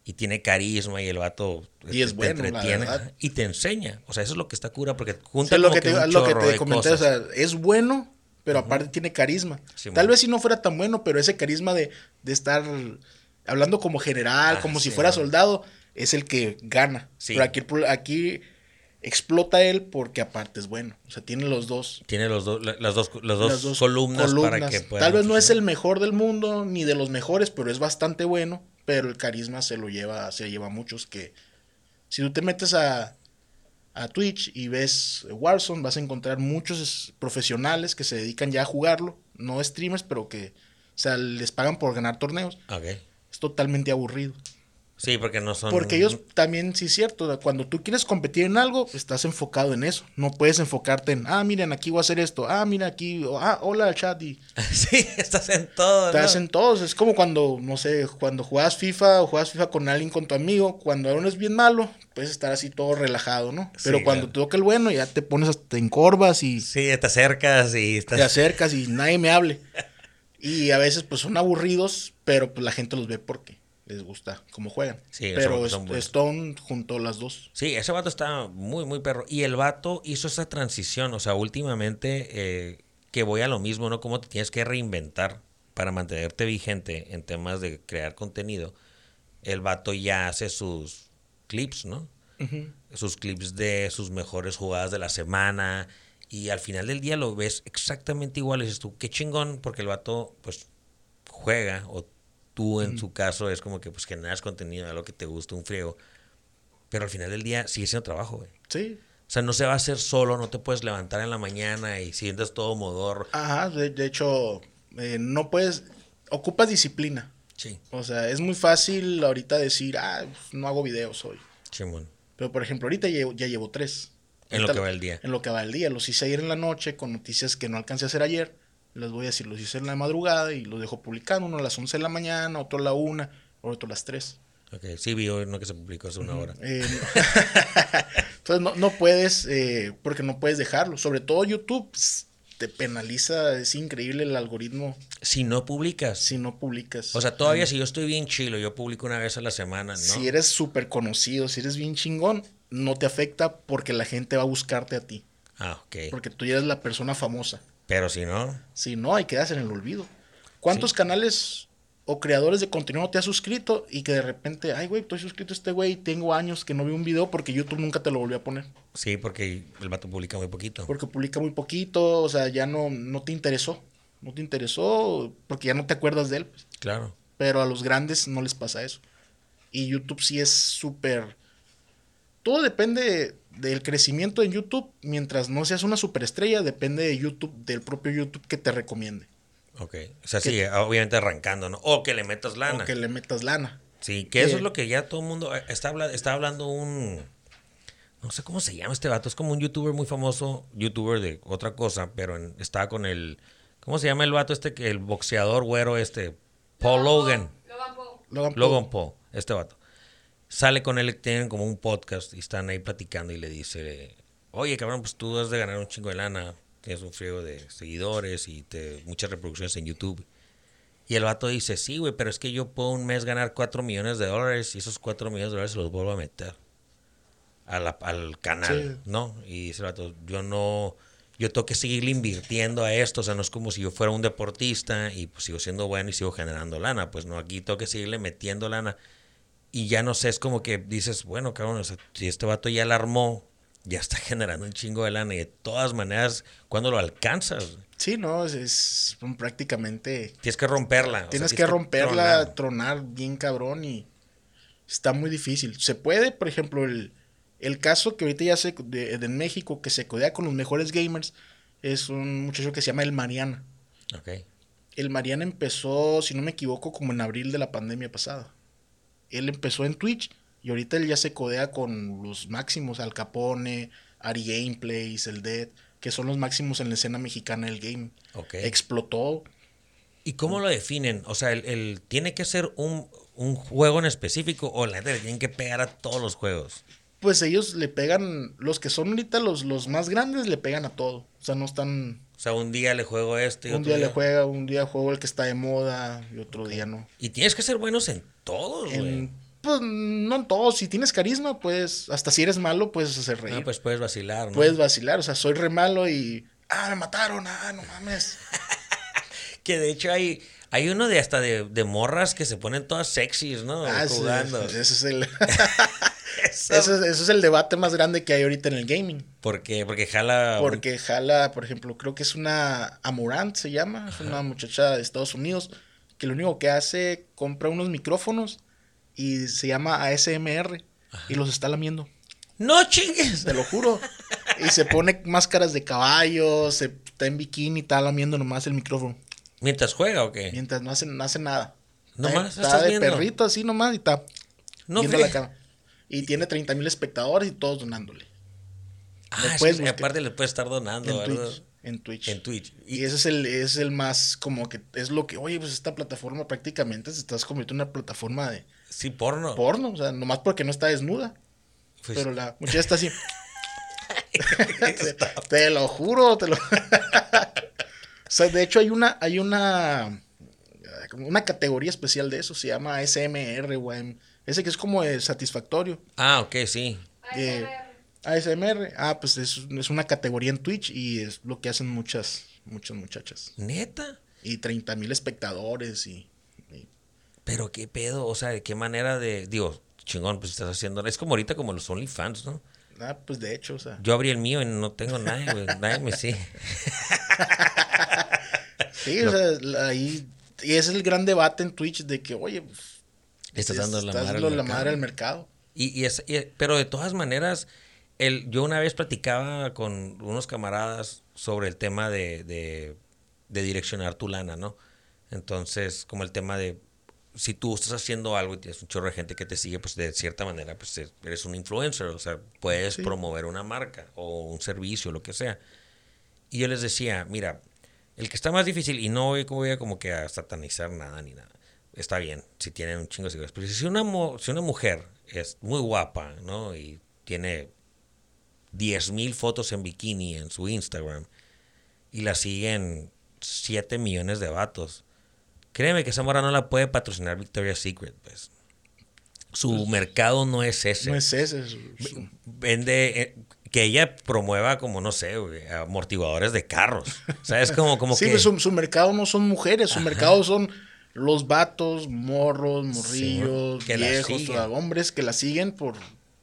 Y tiene carisma y el vato Y es te bueno, entretiene ajá, y te enseña. O sea, eso es lo que está cura porque O junta sea, lo que te, un lo que te de comenté, o sea, es bueno, pero aparte tiene carisma. Tal vez si no fuera tan bueno, pero ese carisma de, de estar hablando como general, Ah, como si fuera soldado, es el que gana. Sí. Pero aquí, aquí explota él porque aparte es bueno. O sea, tiene los dos. Tiene los las, dos, las dos las dos columnas, para que pueda. Tal vez no es el mejor del mundo, ni de los mejores, pero es bastante bueno. Pero el carisma se lo lleva, se lleva a muchos que. Si tú te metes a, a Twitch y ves Warzone, vas a encontrar muchos es- profesionales que se dedican ya a jugarlo. No streamers, pero que. O sea, les pagan por ganar torneos. Es totalmente aburrido. Sí, porque no son. Porque ellos también, sí es cierto, cuando tú quieres competir en algo, estás enfocado en eso. No puedes enfocarte en, ah, miren, aquí voy a hacer esto. Ah, mira, aquí, ah, hola, chat. Y sí, estás en todo. ¿no? hacen todos. Es como cuando, no sé, cuando juegas FIFA o juegas FIFA con alguien, con tu amigo. Cuando uno es bien malo, puedes estar así todo relajado, ¿no? Pero Sí, cuando claro. te toca el bueno, ya te pones hasta te encorvas y Sí, te acercas y estás. te acercas y nadie me hable. Y a veces, pues son aburridos, pero pues la gente los ve porque les gusta cómo juegan. Sí, pero son- son. Stone juntó las dos. Sí, ese vato está muy, muy perro. Y el vato hizo esa transición. O sea, últimamente eh, que voy a lo mismo, ¿no? Cómo te tienes que reinventar para mantenerte vigente en temas de crear contenido. El vato ya hace sus clips, ¿no? Sus clips de sus mejores jugadas de la semana. Y al final del día lo ves exactamente igual. Y dices tú, qué chingón, porque el vato, pues, juega. O tú, en su caso, es como que, pues, generas contenido lo que te gusta, un friego. Pero al final del día sigue siendo trabajo, güey. Sí. O sea, no se va a hacer solo, no te puedes levantar en la mañana y sientes todo modor. Ajá, de, de hecho, eh, no puedes, ocupas disciplina. Sí, O sea, es muy fácil ahorita decir, ah, pues, no hago videos hoy. chimón. Pero por ejemplo, ahorita llevo- ya llevo tres. En lo que va el día. En lo que va el día. Los hice ayer en la noche con noticias que no alcancé a hacer ayer. Les voy a decir, los hice en la madrugada y los dejo publicando. Uno a las 11 de la mañana, otro a la 1, otro a las 3. Ok, sí vi hoy uno que se publicó hace una hora. Eh, Entonces no, no puedes, eh, porque no puedes dejarlo. Sobre todo YouTube te penaliza, es increíble el algoritmo Si no publicas. si no publicas. O sea, todavía si yo estoy bien chilo, yo publico una vez a la semana, ¿no? Si eres súper conocido, si eres bien chingón, no te afecta porque la gente va a buscarte a ti. Ah, ok. Porque tú ya eres la persona famosa. Pero si no, Si no, ahí quedas en el olvido. ¿Cuántos canales o creadores de contenido no te has suscrito y que de repente, ay, güey, estoy suscrito a este güey, tengo años que no veo un video porque YouTube nunca te lo volvió a poner? sí, porque el vato publica muy poquito. Porque publica muy poquito, o sea, ya no, no te interesó. No te interesó porque ya no te acuerdas de él. pues. Claro. Pero a los grandes no les pasa eso. Y YouTube sí es súper... Todo depende del crecimiento en YouTube. Mientras no seas una superestrella, depende de YouTube, del propio YouTube que te recomiende. Ok. O sea, sí, obviamente arrancando, ¿no? O que le metas lana. O que le metas lana. Sí, que eso es lo que ya todo el mundo eh, está, habla, está hablando un... No sé cómo se llama este vato. Es como un youtuber muy famoso, youtuber de otra cosa, pero en- estaba con el... ¿Cómo se llama el vato este? que El boxeador güero este. Paul Logan. Logan Paul. Logan Paul. Logan Paul, este vato. Sale con él, tienen como un podcast y están ahí platicando y le dice, oye cabrón, pues tú has de ganar un chingo de lana, tienes un friego de seguidores y te, muchas reproducciones en YouTube. Y el vato dice, sí, güey, pero es que yo puedo un mes ganar 4 millones de dólares y esos 4 millones de dólares se los vuelvo a meter a la- al canal, Sí. ¿no? Y dice el vato, yo no, yo tengo que seguirle invirtiendo a esto, o sea, no es como si yo fuera un deportista y pues sigo siendo bueno y sigo generando lana, pues no, aquí tengo que seguirle metiendo lana. Y ya no sé, es como que dices, bueno, cabrón, o sea, si este vato ya la armó, ya está generando un chingo de lana y de todas maneras, ¿cuándo lo alcanzas? Sí, no, es, es prácticamente... Tienes que romperla. sea, Tienes que romperla, tronar bien cabrón y está muy difícil. Se puede, por ejemplo, el, el caso que ahorita ya se de, de en México que se codea con los mejores gamers es un muchacho que se llama El Mariana. Ok. El Mariana empezó, si no me equivoco, como en abril de la pandemia pasada. Él empezó en Twitch y ahorita él ya se codea con los máximos, Al Capone, Ari Gameplays, El Dead, que son los máximos en la escena mexicana del game. Ok. Explotó. ¿Y cómo lo definen? O sea, el, el- ¿tiene que ser un, un juego en específico o la le tienen que pegar a todos los juegos? Pues ellos le pegan, los que son ahorita los, los más grandes le pegan a todo. O sea, no están... O sea, un día le juego este y Un otro día le juega, un día juego el que está de moda y otro día no. Y tienes que ser buenos en todos, güey. Pues no en todos. Si tienes carisma, pues hasta si eres malo, puedes hacer reír. Ah, pues puedes vacilar, ¿no? Puedes vacilar. O sea, soy re malo y... Ah, me mataron. Ah, no mames. Que de hecho hay, hay uno de hasta de, de morras que se ponen todas sexys, ¿no? Ah, Jugando. ese es el... Eso- ese, es- el debate más grande que hay ahorita en el gaming. ¿Por qué? Porque jala... Porque jala, por ejemplo, creo que es una Amorant, se llama, es una muchacha de Estados Unidos, que lo único que hace, compra unos micrófonos y se llama ASMR y los está lamiendo, ¡No chingues! te lo juro. y se pone máscaras de caballo, se está en bikini y está lamiendo nomás el micrófono, ¿Mientras juega o qué? mientras no hace, no hace nada. Nomás está, estás de viendo. perrito así nomás y está No viendo la cara. Y tiene 30 mil espectadores y todos donándole. Ah, puedes sí, aparte le puedes estar donando, En ¿verdad? Twitch. En Twitch. En Twitch. Y ese es el, es el más como que es lo que, oye, pues esta plataforma prácticamente se estás convirtiendo en una plataforma de Sí, porno. porno, o sea, nomás porque no está desnuda. Pues, pero la muchacha está así. te, te lo juro, te lo. o sea, de hecho hay una, hay una, como una categoría especial de eso, se llama ASMR, güey. Ese que es como de satisfactorio. Ah, ok, sí. Eh, ASMR, ah, pues es, es una categoría en Twitch y es lo que hacen muchas, muchas muchachas. ¿Neta? Y 30 mil espectadores y, y- Pero qué pedo, o sea, de qué manera de... Digo, chingón, pues estás haciendo... Es como ahorita como los OnlyFans, ¿no? Ah, pues de hecho, o sea. Yo abrí el mío y no tengo nadie, güey. Nadie me sigue. Sí, o sea, ahí. Y ese es el gran debate en Twitch de que, oye, pues. Estás dando la estás madre al la mercado. madre al mercado. Y, y es, y- pero de todas maneras, el, yo una vez platicaba con unos camaradas sobre el tema de, de, de direccionar tu lana, ¿no? Entonces, como el tema de si tú estás haciendo algo y tienes un chorro de gente que te sigue, pues de cierta manera, pues e- eres un influencer, o sea, puedes Sí. promover una marca o un servicio, lo que sea. Y yo les decía, mira, el que está más difícil, y no voy, voy a como que a satanizar nada ni nada, está bien, si tienen un chingo de seguidores, pero si una, si una mujer es muy guapa, ¿no? Y tiene 10.000 fotos en bikini en su Instagram y la siguen 7 millones de vatos, créeme que esa morra no la puede patrocinar Victoria's Secret, pues. Su mercado no es ese No es ese. es- es- vende eh, que ella promueva como no sé amortiguadores de carros sabes como como sí, que pues su, su mercado no son mujeres, su mercado son los vatos, morros, morrillos, la viejos, hombres que la siguen por,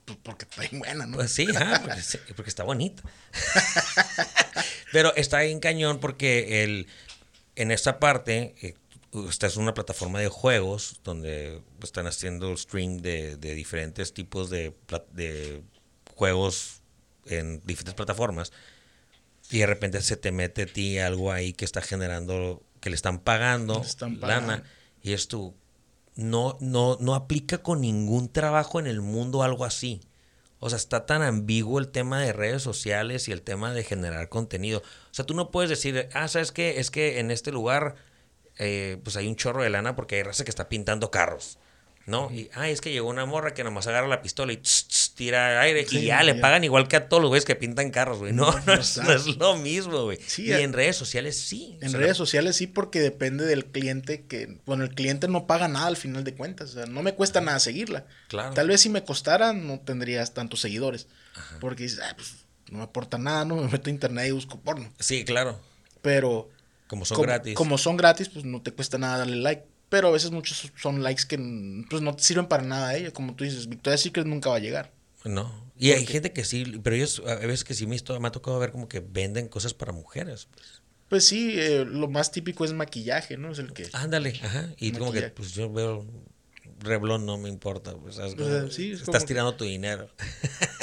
por- porque está bien buena, ¿no? pues sí porque, sí, porque está bonita pero está bien cañón porque el en esta parte eh, esta es una plataforma de juegos donde están haciendo stream de, de diferentes tipos de, de juegos en diferentes plataformas y de repente se te mete a ti algo ahí que está generando que le están pagando, Le están lana. pagando. Y es tú, no, no, no aplica con ningún trabajo en el mundo algo así. O sea, está tan ambiguo el tema de redes sociales y el tema de generar contenido. O sea, tú no puedes decir, ah, ¿sabes qué? Es que en este lugar, eh, pues hay un chorro de lana porque hay raza que está pintando carros. ¿No? Y, ay, es que llegó una morra que nomás agarra la pistola y tss, tss, tira aire Sí, y ya le pagan igual que a todos los güeyes que pintan carros, güey. No, no, no es, no es lo mismo, güey. Sí, y en redes sociales sí. En O sea, redes sociales sí, porque depende del cliente que, bueno, el cliente no paga nada al final de cuentas, o sea, no me cuesta nada seguirla. Claro. Tal vez si me costara no tendrías tantos seguidores, porque dices, "Ah, pues, no me aporta nada, no me meto a internet y busco porno. Sí, claro. Pero Como son como, gratis. como son gratis, pues no te cuesta nada darle like. Pero a veces muchos son likes que pues, no te sirven para nada a ellos. Como tú dices, Victoria's Secret nunca va a llegar. No. Y hay gente que sí, pero ellos a veces que sí me, esto- me ha tocado ver como que venden cosas para mujeres. pues. Pues sí, eh, lo más típico es maquillaje, ¿no? Es el que... Ándale, ajá. Y como que, Maquillaje. pues yo veo Reblón, no me importa. Pues, ¿sabes? Como- sí, es estás como- tirando tu dinero.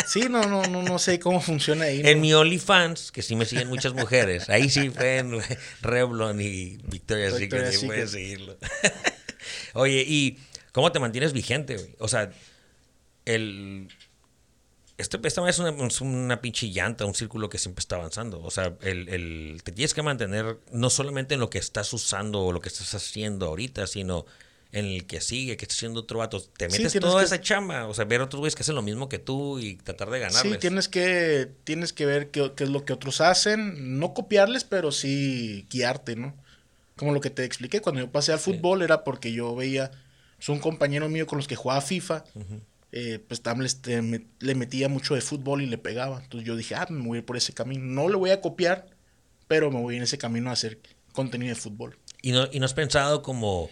Sí, no, no, no, no sé cómo funciona ahí. En ¿no? mi OnlyFans, que sí me siguen muchas mujeres, ahí sí fue en Revlon y Victoria's Secret, Victoria's sí puedes Secret. seguirlo. Oye, ¿y cómo te mantienes vigente, güey? O sea, el... Este, esta es una, es una pinche llanta, un círculo que siempre está avanzando. O sea, el, el- te tienes que mantener no solamente en lo que estás usando o lo que estás haciendo ahorita, sino en el que sigue, que está haciendo otro vato. Te Sí, metes tienes toda que- esa chamba. O sea, ver otros güeyes que hacen lo mismo que tú y tratar de ganarles. Sí, tienes que, tienes que ver qué, qué es lo que otros hacen, no copiarles, pero sí guiarte, ¿no? Como lo que te expliqué, cuando yo pasé al fútbol era porque yo veía, es un compañero mío con los que jugaba FIFA, eh, pues también este, me- le metía mucho de fútbol y le pegaba. Entonces yo dije, ah, me voy a ir por ese camino. No le voy a copiar, pero me voy en ese camino a hacer contenido de fútbol. ¿Y no, y no has pensado como,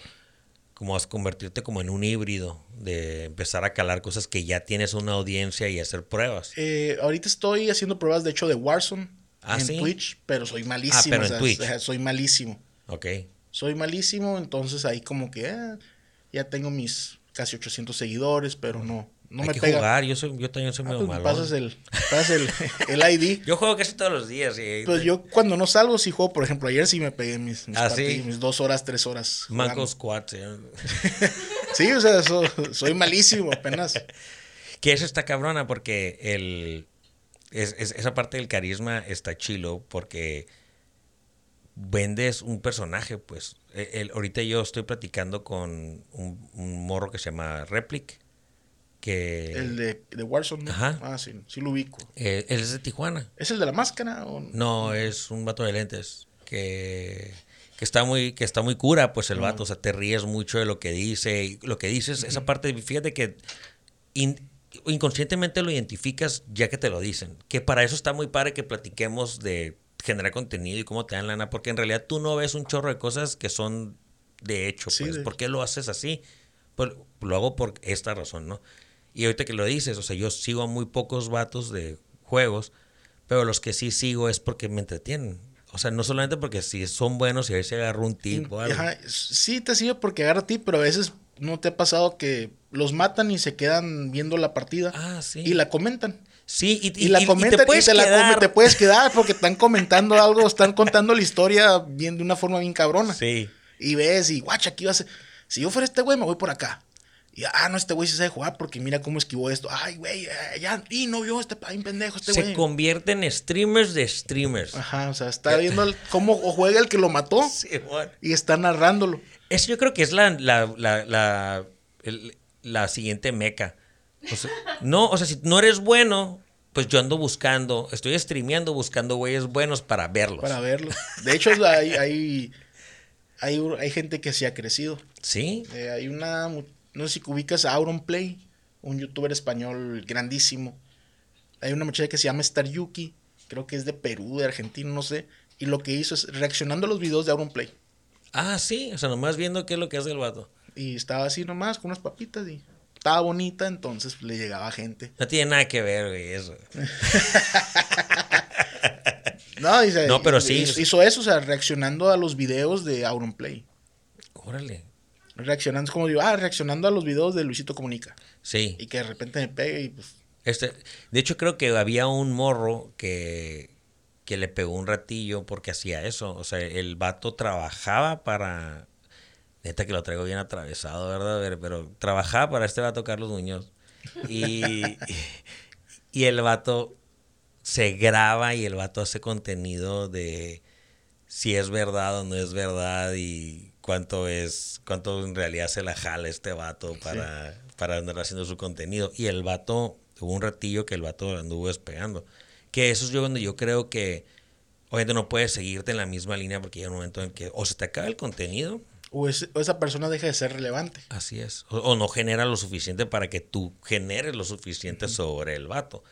como has convertirte como en un híbrido, de empezar a calar cosas que ya tienes una audiencia y hacer pruebas? Eh, ahorita estoy haciendo pruebas, de hecho, de Warzone Ah, en ¿sí? Twitch, pero soy malísimo. pero en o sea, Twitch. sea, soy malísimo. Ok. soy malísimo, entonces ahí como que ah, ya tengo mis casi 800 seguidores, pero no, no Hay me que pega. jugar, yo, soy, yo también soy Ah, medio pues malo. pasas el, pasas el, el ID. Yo juego casi todos los días. Y, Pues yo cuando no salgo sí juego, por ejemplo, ayer sí me pegué mis, mis, ¿Ah, partidos, sí? mis dos horas, tres horas. Manco Squad. ¿sí? O sea, so- soy malísimo apenas. Que eso está cabrona porque el, es- es- esa parte del carisma está chilo porque vendes un personaje, pues. El- el- ahorita yo estoy platicando con un, un morro que se llama Replic, que El de, de Warzone. ¿no? Ajá. Ah, sí, sí lo ubico. eh, él es de Tijuana. ¿Es el de la máscara? O... No, es un vato de lentes que, que está muy que está muy cura, pues el Ah. vato, o sea, te ríes mucho de lo que dice y lo que dices, esa parte, fíjate que in- inconscientemente lo identificas ya que te lo dicen, que para eso está muy padre que platiquemos de generar contenido y cómo te dan lana, porque en realidad tú no ves un chorro de cosas que son de hecho, Sí, pues, de ¿por qué lo haces así? Pues lo hago por esta razón, ¿no? Y ahorita que lo dices, o sea, yo sigo a muy pocos vatos de juegos, pero los que sí sigo es porque me entretienen. O sea, no solamente porque si son buenos y a veces agarro un tip o algo. Ajá, sí te sigue porque agarra a ti, pero a veces no te ha pasado que los matan y se quedan viendo la partida Ah, sí. y la comentan. Sí, y, Y, la comentan y, puedes te la come- quedar. te puedes quedar porque están comentando algo, están contando la historia bien de una forma bien cabrona. Sí. Y ves, y guacha, aquí va a ser. Si yo fuera este güey, me voy por acá. Y ah, no, este güey se sabe jugar porque mira cómo esquivó esto. Ay, güey, eh, ya, y no vio este pendejo, este Se güey. convierten en streamers de streamers. Ajá, o sea, está viendo el- cómo juega el que lo mató Sí, bueno. y está narrándolo. Eso yo creo que es la, la, la, la, el- la siguiente meca. O sea, no, o sea, si no eres bueno, pues yo ando buscando, estoy streameando buscando güeyes buenos para verlos. Para verlo. De hecho, hay, hay, hay, hay gente que se ha crecido. Sí, Eh, hay una, no sé si ubicas a Auron Play, un youtuber español grandísimo. Hay una muchacha que se llama Star Yuki, creo que es de Perú, de Argentina, no sé. Y lo que hizo es reaccionando a los videos de Auron Play. Ah, sí, o sea, nomás viendo qué es lo que hace el vato. Y estaba así nomás con unas papitas y estaba bonita, entonces le llegaba gente. No tiene nada que ver, güey, eso. No, dice, No, pero sí. Hizo, hizo eso, o sea, reaccionando a los videos de Auron Play. Órale. Reaccionando, es como digo, ah, reaccionando a los videos de Luisito Comunica. Sí. Y que de repente me pegue y pues. Este, de hecho, creo que había un morro que, que le pegó un ratillo porque hacía eso. O sea, el vato trabajaba para. Neta que lo traigo bien atravesado, ¿verdad? Pero trabajaba para este vato Carlos Muñoz. Y, y el vato se graba y el vato hace contenido de si es verdad o no es verdad y cuánto es, cuánto en realidad se la jala este vato para, para andar haciendo su contenido. Y el vato, hubo un ratillo que el vato anduvo despegando. Que eso es yo donde yo creo que obviamente no puedes seguirte en la misma línea porque llega un momento en que o se te acaba el contenido. O, esa persona deja de ser relevante. Así es. O, no genera lo suficiente para que tú generes lo suficiente sobre el vato.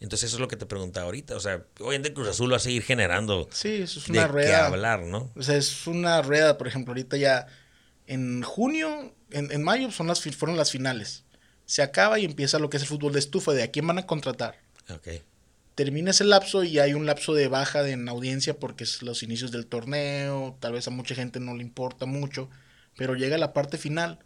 Entonces eso es lo que te preguntaba ahorita. O sea, hoy en día Cruz Azul va a seguir generando sí, eso es una de rueda. hablar, ¿no? O sea, es una rueda, por ejemplo, ahorita ya en junio, en, en mayo son las, fueron las finales. Se acaba y empieza lo que es el fútbol de estufa, de a quién van a contratar. Ok. Termina ese lapso y hay un lapso de baja en audiencia porque es los inicios del torneo, tal vez a mucha gente no le importa mucho, pero llega la parte final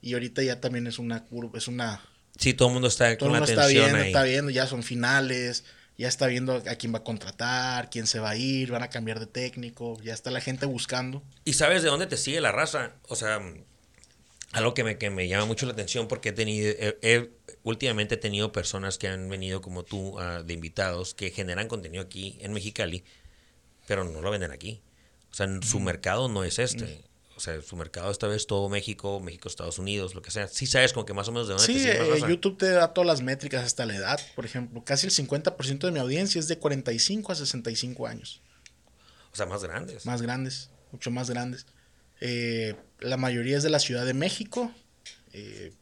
y ahorita ya también es una curva, es una Sí, todo el mundo está todo con mundo está viendo, está viendo, ya son finales, ya está viendo a quién va a contratar, quién se va a ir, van a cambiar de técnico, ya está la gente buscando. ¿Y sabes de dónde te sigue la raza? O sea, algo que me, que me llama mucho la atención porque he tenido, he, últimamente he tenido personas que han venido como tú ah, de invitados que generan contenido aquí en Mexicali, pero no lo venden aquí. O sea, su mercado no es este o sea, su mercado esta vez todo México, México, Estados Unidos, lo que sea. Sí sabes como que más o menos de dónde sí, te eh, YouTube te da todas las métricas hasta la edad. Por ejemplo, casi el 50% de mi audiencia es de 45 a 65 años. O sea, más grandes. Más grandes, mucho más grandes. Eh, la mayoría es de la Ciudad de México. Eh,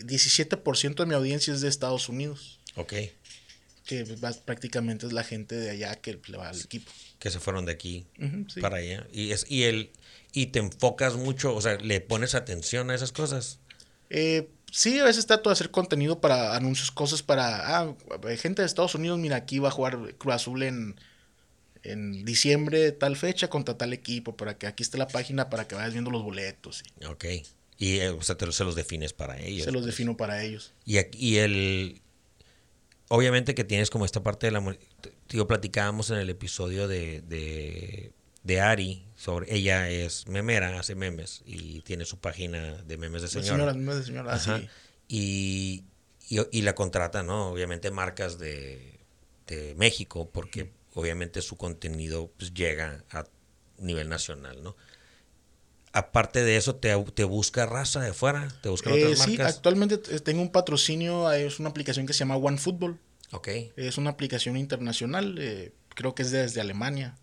17% de mi audiencia es de Estados Unidos. Ok. Que prácticamente es la gente de allá que le va al equipo. Que se fueron de aquí para allá. Y, es, y el y te enfocas mucho, o sea, le pones atención a esas cosas. Eh, sí, a veces trato de hacer contenido para anuncios, cosas para, ah, gente de Estados Unidos, mira, aquí va a jugar Cruz Azul en, en diciembre, tal fecha, contra tal equipo, para que aquí esté la página para que vayas viendo los boletos. Ok. Y, eh, o sea, te, se los defines para ellos. Se los pues. defino para ellos. Y, y el... Obviamente que tienes como esta parte de la... Tío, platicábamos en el episodio de, de de Ari, sobre ella es memera, hace memes y tiene su página de memes de señora. memes de señora, sí. y, y, la contrata, ¿no? Obviamente marcas de, de México, porque obviamente su contenido pues, llega a nivel nacional, ¿no? Aparte de eso, ¿te, te busca raza de fuera? ¿Te buscan eh, otras marcas? Sí, actualmente tengo un patrocinio, es una aplicación que se llama OneFootball. Ok. Es una aplicación internacional, eh, creo que es desde Alemania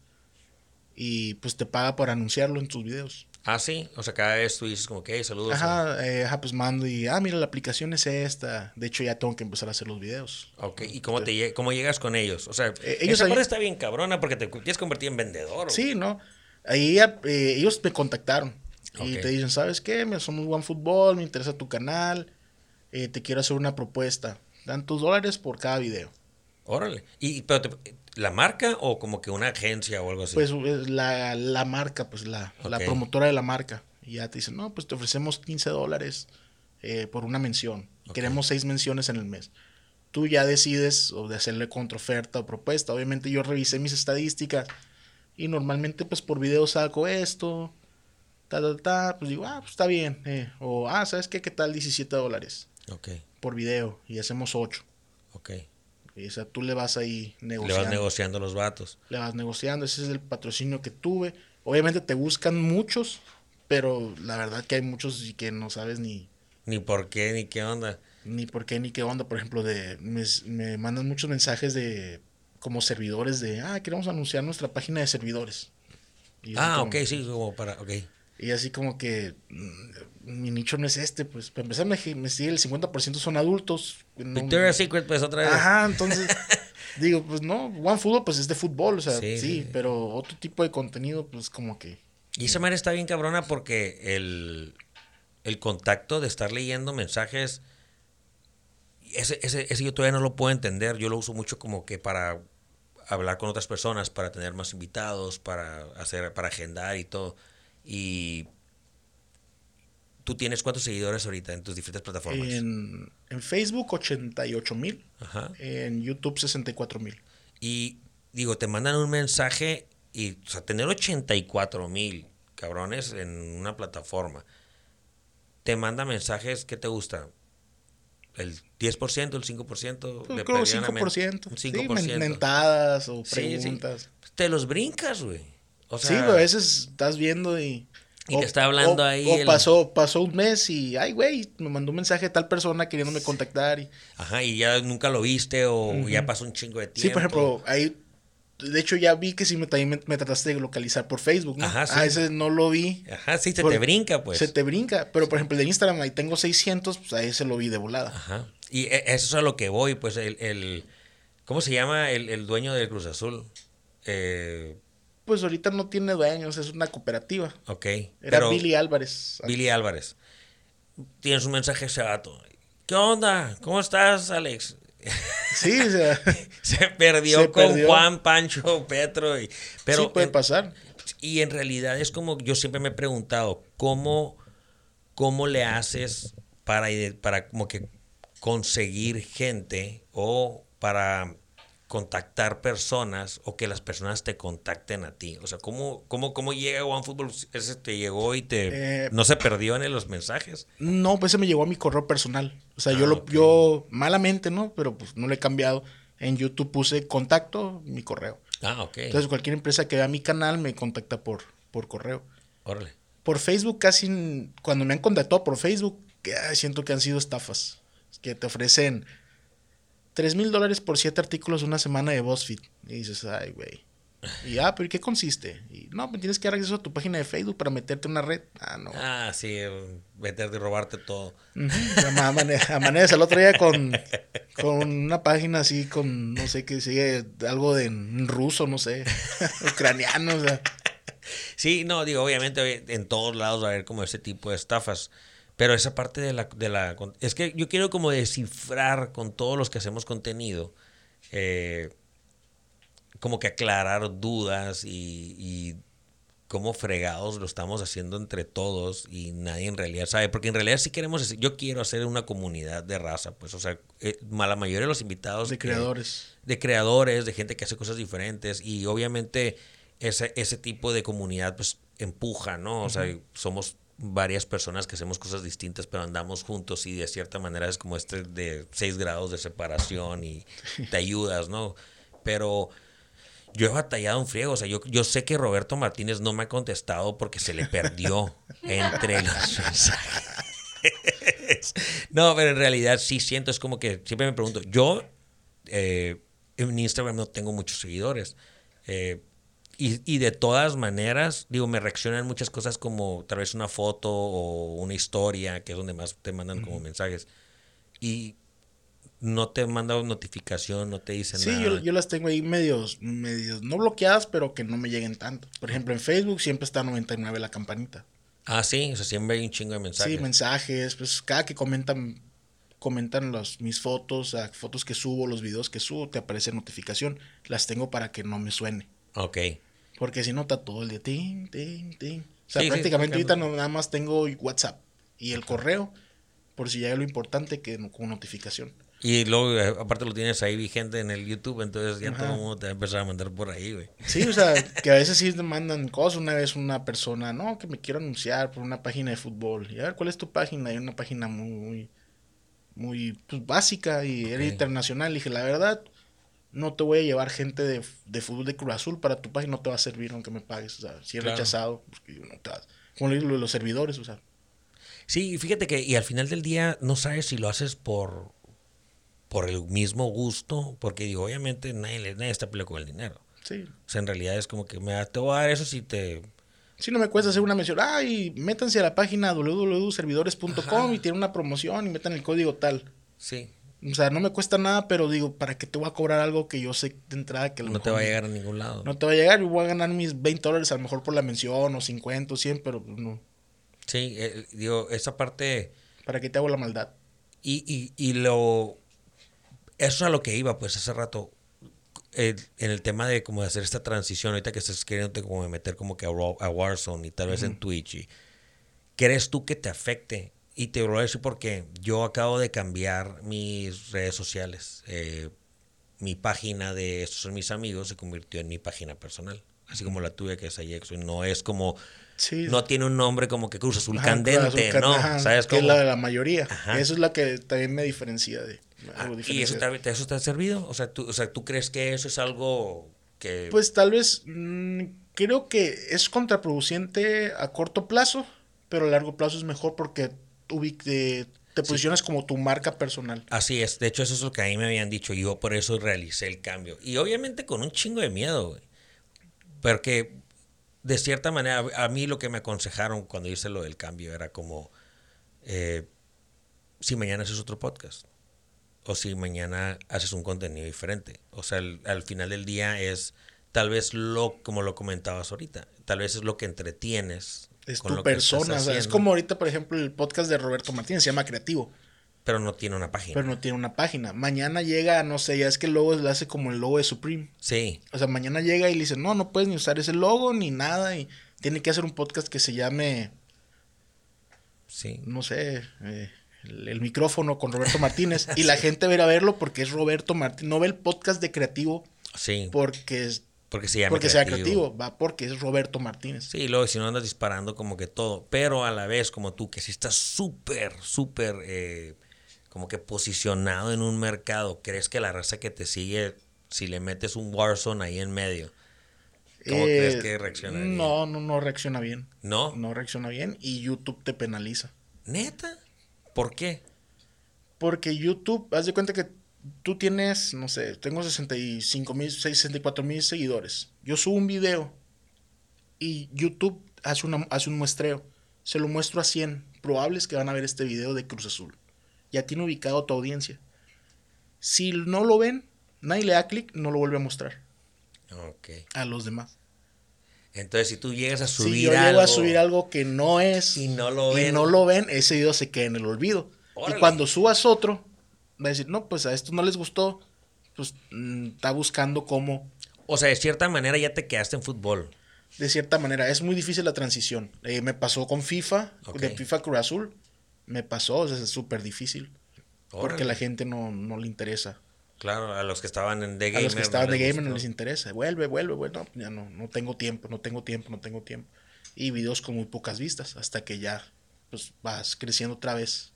y pues te paga por anunciarlo en tus videos. Ah, sí. O sea, cada vez tú dices como que, saludos. Ajá, eh, ajá, pues mando y, ah, mira, la aplicación es esta. De hecho, ya tengo que empezar a hacer los videos. Ok, ¿y cómo, te, cómo llegas con ellos? O sea, eh, ellos esa parte está bien cabrona porque te quieres convertir en vendedor. Sí, ¿no? Ahí eh, ellos me contactaron y te dicen, ¿sabes qué? Me somos One Football, me interesa tu canal, eh, te quiero hacer una propuesta. Dan tus dólares por cada video. Órale. Y, pero te, ¿La marca o como que una agencia o algo así? Pues la, la marca, pues la, la, promotora de la marca. Y ya te dicen, no, pues te ofrecemos 15 dólares eh, por una mención. Queremos seis menciones en el mes. Tú ya decides o de hacerle contraoferta o propuesta. Obviamente yo revisé mis estadísticas y normalmente pues por video saco esto, ta, ta, ta, pues digo, ah, pues está bien. Eh. O, ah, ¿sabes qué? ¿Qué tal 17 dólares? Ok. Por video y hacemos 8. Ok. O sea, tú le vas ahí negociando. Le vas negociando los vatos. Le vas negociando, ese es el patrocinio que tuve. Obviamente te buscan muchos, pero la verdad que hay muchos y que no sabes ni... Ni por qué, ni qué onda. Ni por qué, ni qué onda. Por ejemplo, de me, me mandan muchos mensajes de como servidores de, ah, queremos anunciar nuestra página de servidores. ah, ok, sí, como para, ok. Y así como que mi nicho no es este, pues para empezar me, me sigue el 50% son adultos. Victoria's Secret pues otra vez. Ajá, entonces digo, pues no, One Football pues es de fútbol, o sea, sí, pero otro tipo de contenido pues como que... Y esa manera está bien cabrona porque el, el contacto de estar leyendo mensajes, ese, ese, ese yo todavía no lo puedo entender, yo lo uso mucho como que para hablar con otras personas, para tener más invitados, para hacer, para agendar y todo. Y tú tienes cuántos seguidores ahorita en tus diferentes plataformas? En, en Facebook 88 mil. En YouTube 64 mil. Y digo, te mandan un mensaje y, o sea, tener 84 mil cabrones en una plataforma, te manda mensajes, ¿qué te gusta? ¿El 10%, el 5%? Pues Le creo pedían a men- 5%. un Sí, 5%. men- mentadas o Sí, sí. preguntas. Te los brincas, güey. O sí, pero a veces estás viendo y... Y te está hablando o- ahí O el- pasó, pasó un mes y, ay, güey, me mandó un mensaje de tal persona queriéndome contactar. Y, Ajá, y ya nunca lo viste o ya pasó un chingo de tiempo. sí, por ejemplo, ahí... De hecho, ya vi que sí me, también me, me trataste de localizar por Facebook, ¿no? Ajá, sí. Ah, ese no lo vi. Ajá, sí, se Por- te brinca, pues. Se te brinca. Pero, por ejemplo, el de Instagram, ahí tengo 600, pues ahí se lo vi de volada. Ajá. Y e- eso es a lo que voy, pues el... el ¿Cómo se llama el, el dueño del Cruz Azul? Eh, Pues ahorita no tiene dueños, es una cooperativa. ok. Era pero- Billy Álvarez. Billy Álvarez. Tienes un mensaje a ese vato. ¿Qué onda? ¿Cómo estás, Alex? Sí, o sea, Se perdió Se con perdió. Juan, Pancho, Petro. Y, pero sí puede en- pasar. Y en realidad es como, yo siempre me he preguntado, ¿cómo, cómo le haces para, para como que conseguir gente o para contactar personas o que las personas te contacten a ti? O sea, ¿cómo, cómo, cómo llega OneFootball? ¿Ese te llegó y te... Eh, no se perdió en los mensajes? No, pues ese me llegó a mi correo personal. O sea, Ah, yo lo, ok. yo malamente, ¿no? Pero pues no le he cambiado. En YouTube puse contacto, mi correo. Ah, ok. Entonces cualquier empresa que vea mi canal me contacta por, por correo. Órale. Por Facebook casi, cuando me han contactado por Facebook, siento que han sido estafas. Que te ofrecen 3 mil dólares por siete artículos una semana de BuzzFeed. Y dices, ay, güey. Y, ah, pero ¿y qué consiste? Y, no, pues tienes que dar acceso a tu página de Facebook para meterte en una red. Ah, no. Ah, sí, meterte y robarte todo. Amane- Amanece el otro día con, con una página así, con no sé qué sigue, algo de en ruso, no sé, ucraniano, o sea. Sí, no, digo, obviamente en todos lados va a haber como ese tipo de estafas. Pero esa parte de la, de la... Es que yo quiero como descifrar con todos los que hacemos contenido, eh, como que aclarar dudas y, y cómo fregados lo estamos haciendo entre todos y nadie en realidad sabe. Porque en realidad sí queremos... hacer- Yo quiero hacer una comunidad de raza, pues, o sea, eh, la mayoría de los invitados... De que- creadores. de creadores, de gente que hace cosas diferentes y obviamente ese, ese tipo de comunidad pues empuja, ¿no? O sea, somos varias personas que hacemos cosas distintas pero andamos juntos y de cierta manera es como este de seis grados de separación y te ayudas, ¿no? Pero yo he batallado un friego, o sea, yo, yo sé que Roberto Martínez no me ha contestado porque se le perdió entre los mensajes. No, pero en realidad sí siento, es como que siempre me pregunto, yo eh, en Instagram no tengo muchos seguidores. eh, y, y de todas maneras, digo, me reaccionan muchas cosas como tal vez una foto o una historia, que es donde más te mandan como mensajes. Y no te mandan notificación, no te dicen Sí, nada. yo, yo las tengo ahí medios, medios, no bloqueadas, pero que no me lleguen tanto. Por ejemplo, en Facebook siempre está 99 la campanita. Ah, sí, o sea, siempre hay un chingo de mensajes. Sí, mensajes, pues cada que comentan comentan los, mis fotos, fotos que subo, los videos que subo, te aparece notificación. Las tengo para que no me suene. Ok. Porque si no está todo el día, ting, ting, ting. O sea, Sí, prácticamente ahorita no, nada más tengo WhatsApp y el correo, por si llega lo importante, que con notificación. Y luego, eh, aparte lo tienes ahí vigente en el YouTube, entonces ya Ajá. todo el mundo te va a empezar a mandar por ahí, güey. Sí, o sea, que a veces sí te mandan cosas. Una vez una persona, no, que me quiero anunciar por una página de fútbol. Y a ver, ¿cuál es tu página? Y una página muy, muy, muy pues, básica y era internacional. Y dije, la verdad, no te voy a llevar gente de, de fútbol de Cruz Azul para tu página, no te va a servir aunque me pagues. O sea, si es Claro. rechazado, pues, que no te vas. Como le digo, lo de los servidores, o sea. Sí, y fíjate que, y al final del día, no sabes si lo haces por, por el mismo gusto, porque digo, obviamente nadie, nadie está peleado con el dinero. Sí. O sea, en realidad es como que me da- te voy a dar eso si te... Si no me cuesta hacer una mención, ay, métanse a la página www.servidores.com y tiene una promoción y metan el código tal. Sí, O sea, no me cuesta nada, pero digo, ¿para qué te voy a cobrar algo que yo sé de entrada que a lo no te va a llegar a ningún lado. No te va a llegar, yo voy a ganar mis 20 dólares a lo mejor por la mención, o 50 o 100, pero no. Sí, eh, digo, esa parte... ¿Para qué te hago la maldad? Y, y, y lo... Eso es a lo que iba, pues, hace rato. eh, en el tema de como de hacer esta transición, ahorita que estás queriendo como meter como que a Warzone y tal vez en Twitch. Y, ¿Crees tú que te afecte? Y te lo voy a decir porque yo acabo de cambiar mis redes sociales. Eh, mi página de estos son mis amigos se convirtió en mi página personal. Así como la tuya que es Ayexo. No es como. Sí. No tiene un nombre como que Cruz Azul Ajá, Candente, Cruz Azul ¿no? Ajá, ¿Sabes que es la de la mayoría. Ajá. Eso es la que también me diferencia de. Ah, ¿Y eso te, eso te ha servido? O sea, ¿tú, o sea, ¿tú crees que eso es algo que... Pues tal vez mm, creo que es contraproducente a corto plazo, pero a largo plazo es mejor porque te, te posicionas como tu marca personal. Así es, de hecho eso es lo que a mí me habían dicho, y yo por eso realicé el cambio. Y obviamente con un chingo de miedo, güey. Porque de cierta manera, a mí lo que me aconsejaron cuando hice lo del cambio era como, eh, si mañana haces otro podcast, o si mañana haces un contenido diferente. O sea, al final del día es tal vez lo, como lo comentabas ahorita, tal vez es lo que entretienes. Es tu persona. o sea, es como ahorita, por ejemplo, el podcast de Roberto Martínez se llama Creativo, Pero no tiene una página. pero no tiene una página. Mañana llega, no sé, ya es que el logo le hace como el logo de Supreme. Sí, O sea, mañana llega y le dice, no, no puedes ni usar ese logo ni nada. Y tiene que hacer un podcast que se llame, sí. no sé, eh, el, el micrófono con Roberto Martínez. y la gente a ir a verlo porque es Roberto Martínez. No ve el podcast de creativo Sí, porque, es, porque se llama porque sea creativo, va porque es Roberto Martínez. Sí, luego si no andas disparando como que todo, pero a la vez como tú, que si estás súper, súper eh, como que posicionado en un mercado, ¿crees que la raza que te sigue, si le metes un Warzone ahí en medio, ¿cómo Eh, crees que reaccionaría? No, no, no reacciona bien. ¿No? No reacciona bien y YouTube te penaliza. ¿Neta? ¿Por qué? Porque YouTube, haz de cuenta que tú tienes, no sé, tengo 65 mil, 64 mil seguidores. Yo subo un video y YouTube hace, una, hace un muestreo. Se lo muestro a 100 probables que van a ver este video de Cruz Azul. Ya tiene ubicado tu audiencia. Si no lo ven, nadie le da clic, no lo vuelve a mostrar Ok. a los demás. Entonces si tú llegas a subir si yo algo... llego a subir algo que no es Y no lo y ven. no lo ven, ese video se queda en el olvido. Órale. Y cuando subas otro, va a decir, no, pues a esto no les gustó, pues mm, está buscando cómo, O sea, de cierta manera ya te quedaste en fútbol. de cierta manera, es muy difícil la transición. Eh, me pasó con FIFA, Ok. de FIFA Cruz Azul, me pasó, o sea, es súper difícil, porque Órale. la gente no, no le interesa. Claro, a los que estaban en The A Gamer. los que estaban de les gamer no les interesa. Vuelve, vuelve, vuelve. No, ya no, no tengo tiempo, no tengo tiempo, no tengo tiempo. Y videos con muy pocas vistas, hasta que ya pues vas creciendo otra vez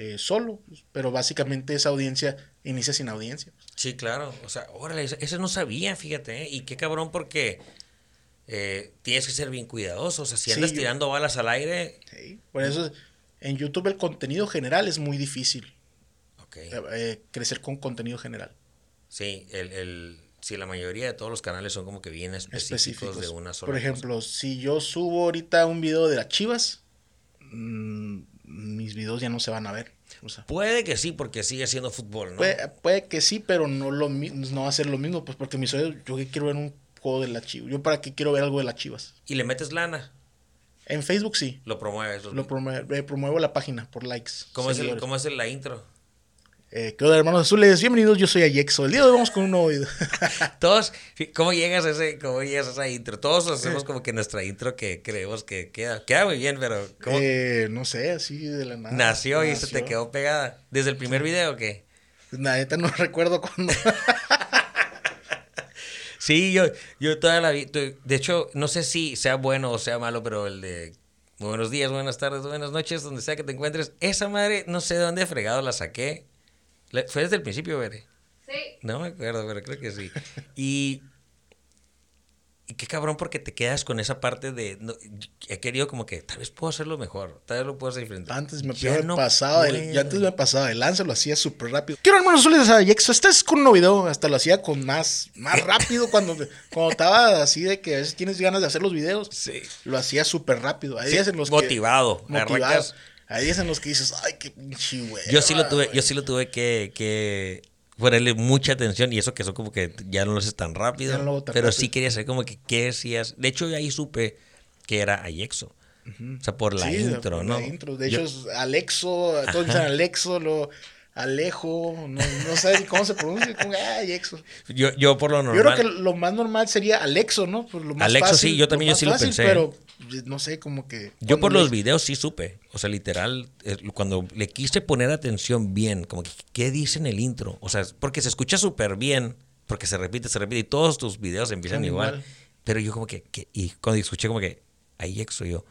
eh, solo. pues, pero básicamente esa audiencia inicia sin audiencia. Sí, claro. O sea, órale, ese no sabía, fíjate. ¿eh? Y qué cabrón porque eh, tienes que ser bien cuidadoso. O sea, si Sí, andas yo- tirando balas al aire... ¿sí? Por eso en YouTube el contenido general es muy difícil. Ok. eh, crecer con contenido general. Sí, el, el, sí, la mayoría de todos los canales son como que bien específicos, Específicos. de una sola Por cosa. ejemplo, si yo subo ahorita un video de las chivas, mm, mis videos ya no se van a ver. O sea, Puede que sí, porque sigue siendo fútbol, ¿no? Puede, puede que sí, pero no lo no va a ser lo mismo, pues porque mis oídos, yo que quiero ver un juego de la Chivas. Yo para qué quiero ver algo de las Chivas. Y le metes lana, En Facebook sí. lo promueves. Lo promuevo, eh, promuevo la página por likes. ¿Cómo, es el. ¿Cómo es el- la intro? Eh, ¿Qué onda, hermanos azules? Bienvenidos, yo soy Ayexo. El día de hoy vamos con un nuevo video. Todos, ¿cómo llegas a ese, cómo llegas a esa intro? Todos hacemos como que nuestra intro que creemos que queda, queda muy bien, pero ¿cómo Eh, no sé, así de la nada. nació y se te quedó pegada? ¿Desde el primer video o qué? La neta no recuerdo cuándo. Sí, yo, yo toda la vida, de hecho, no sé si sea bueno o sea malo, pero el de buenos días, buenas tardes, buenas noches, donde sea que te encuentres, esa madre, no sé de dónde fregado la saqué. Fue desde el principio, Bere. Sí. No me acuerdo, pero creo que sí. Y, y qué cabrón porque te quedas con esa parte de... no, he querido como que tal vez puedo hacerlo mejor, tal vez lo puedo hacer diferente. Antes me, Ya no pasaba ya antes me pasaba de lanza, lo hacía súper rápido. Quiero hermanos azules a Ayexo. Este es con un nuevo video. Hasta lo hacía con más, más rápido cuando, cuando estaba así de que a veces tienes ganas de hacer los videos. Sí. Lo hacía súper rápido. Sí, en los motivado, que. Motivado. arrancas- Hay días en los que dices, ay, qué pinche güey. Yo sí lo tuve, yo sí lo tuve que, que ponerle mucha atención y eso que eso como que ya no lo haces tan rápido. No tan pero rápido. sí quería saber como que qué decías. De hecho, ahí supe que era Ayexo. O sea, por la Sí, intro, por ¿no? La intro. De Yo- hecho, es Alexo, todos dicen Alexo, lo, Alejo, no, no sé cómo se pronuncia, como, ay, Exo. Yo, yo por lo normal. Yo creo que lo más normal sería Alexo, ¿no? Pues lo más Alexo, fácil, sí, yo también lo yo sí lo pensé. Pero no sé, como que. Yo por los le- videos sí supe. O sea, literal, eh, cuando le quise poner atención bien, como que, ¿qué dice en el intro? O sea, porque se escucha súper bien, porque se repite, se repite, y todos tus videos empiezan igual. igual. Pero yo como que, que- y cuando escuché como que, ahí Exo, yo,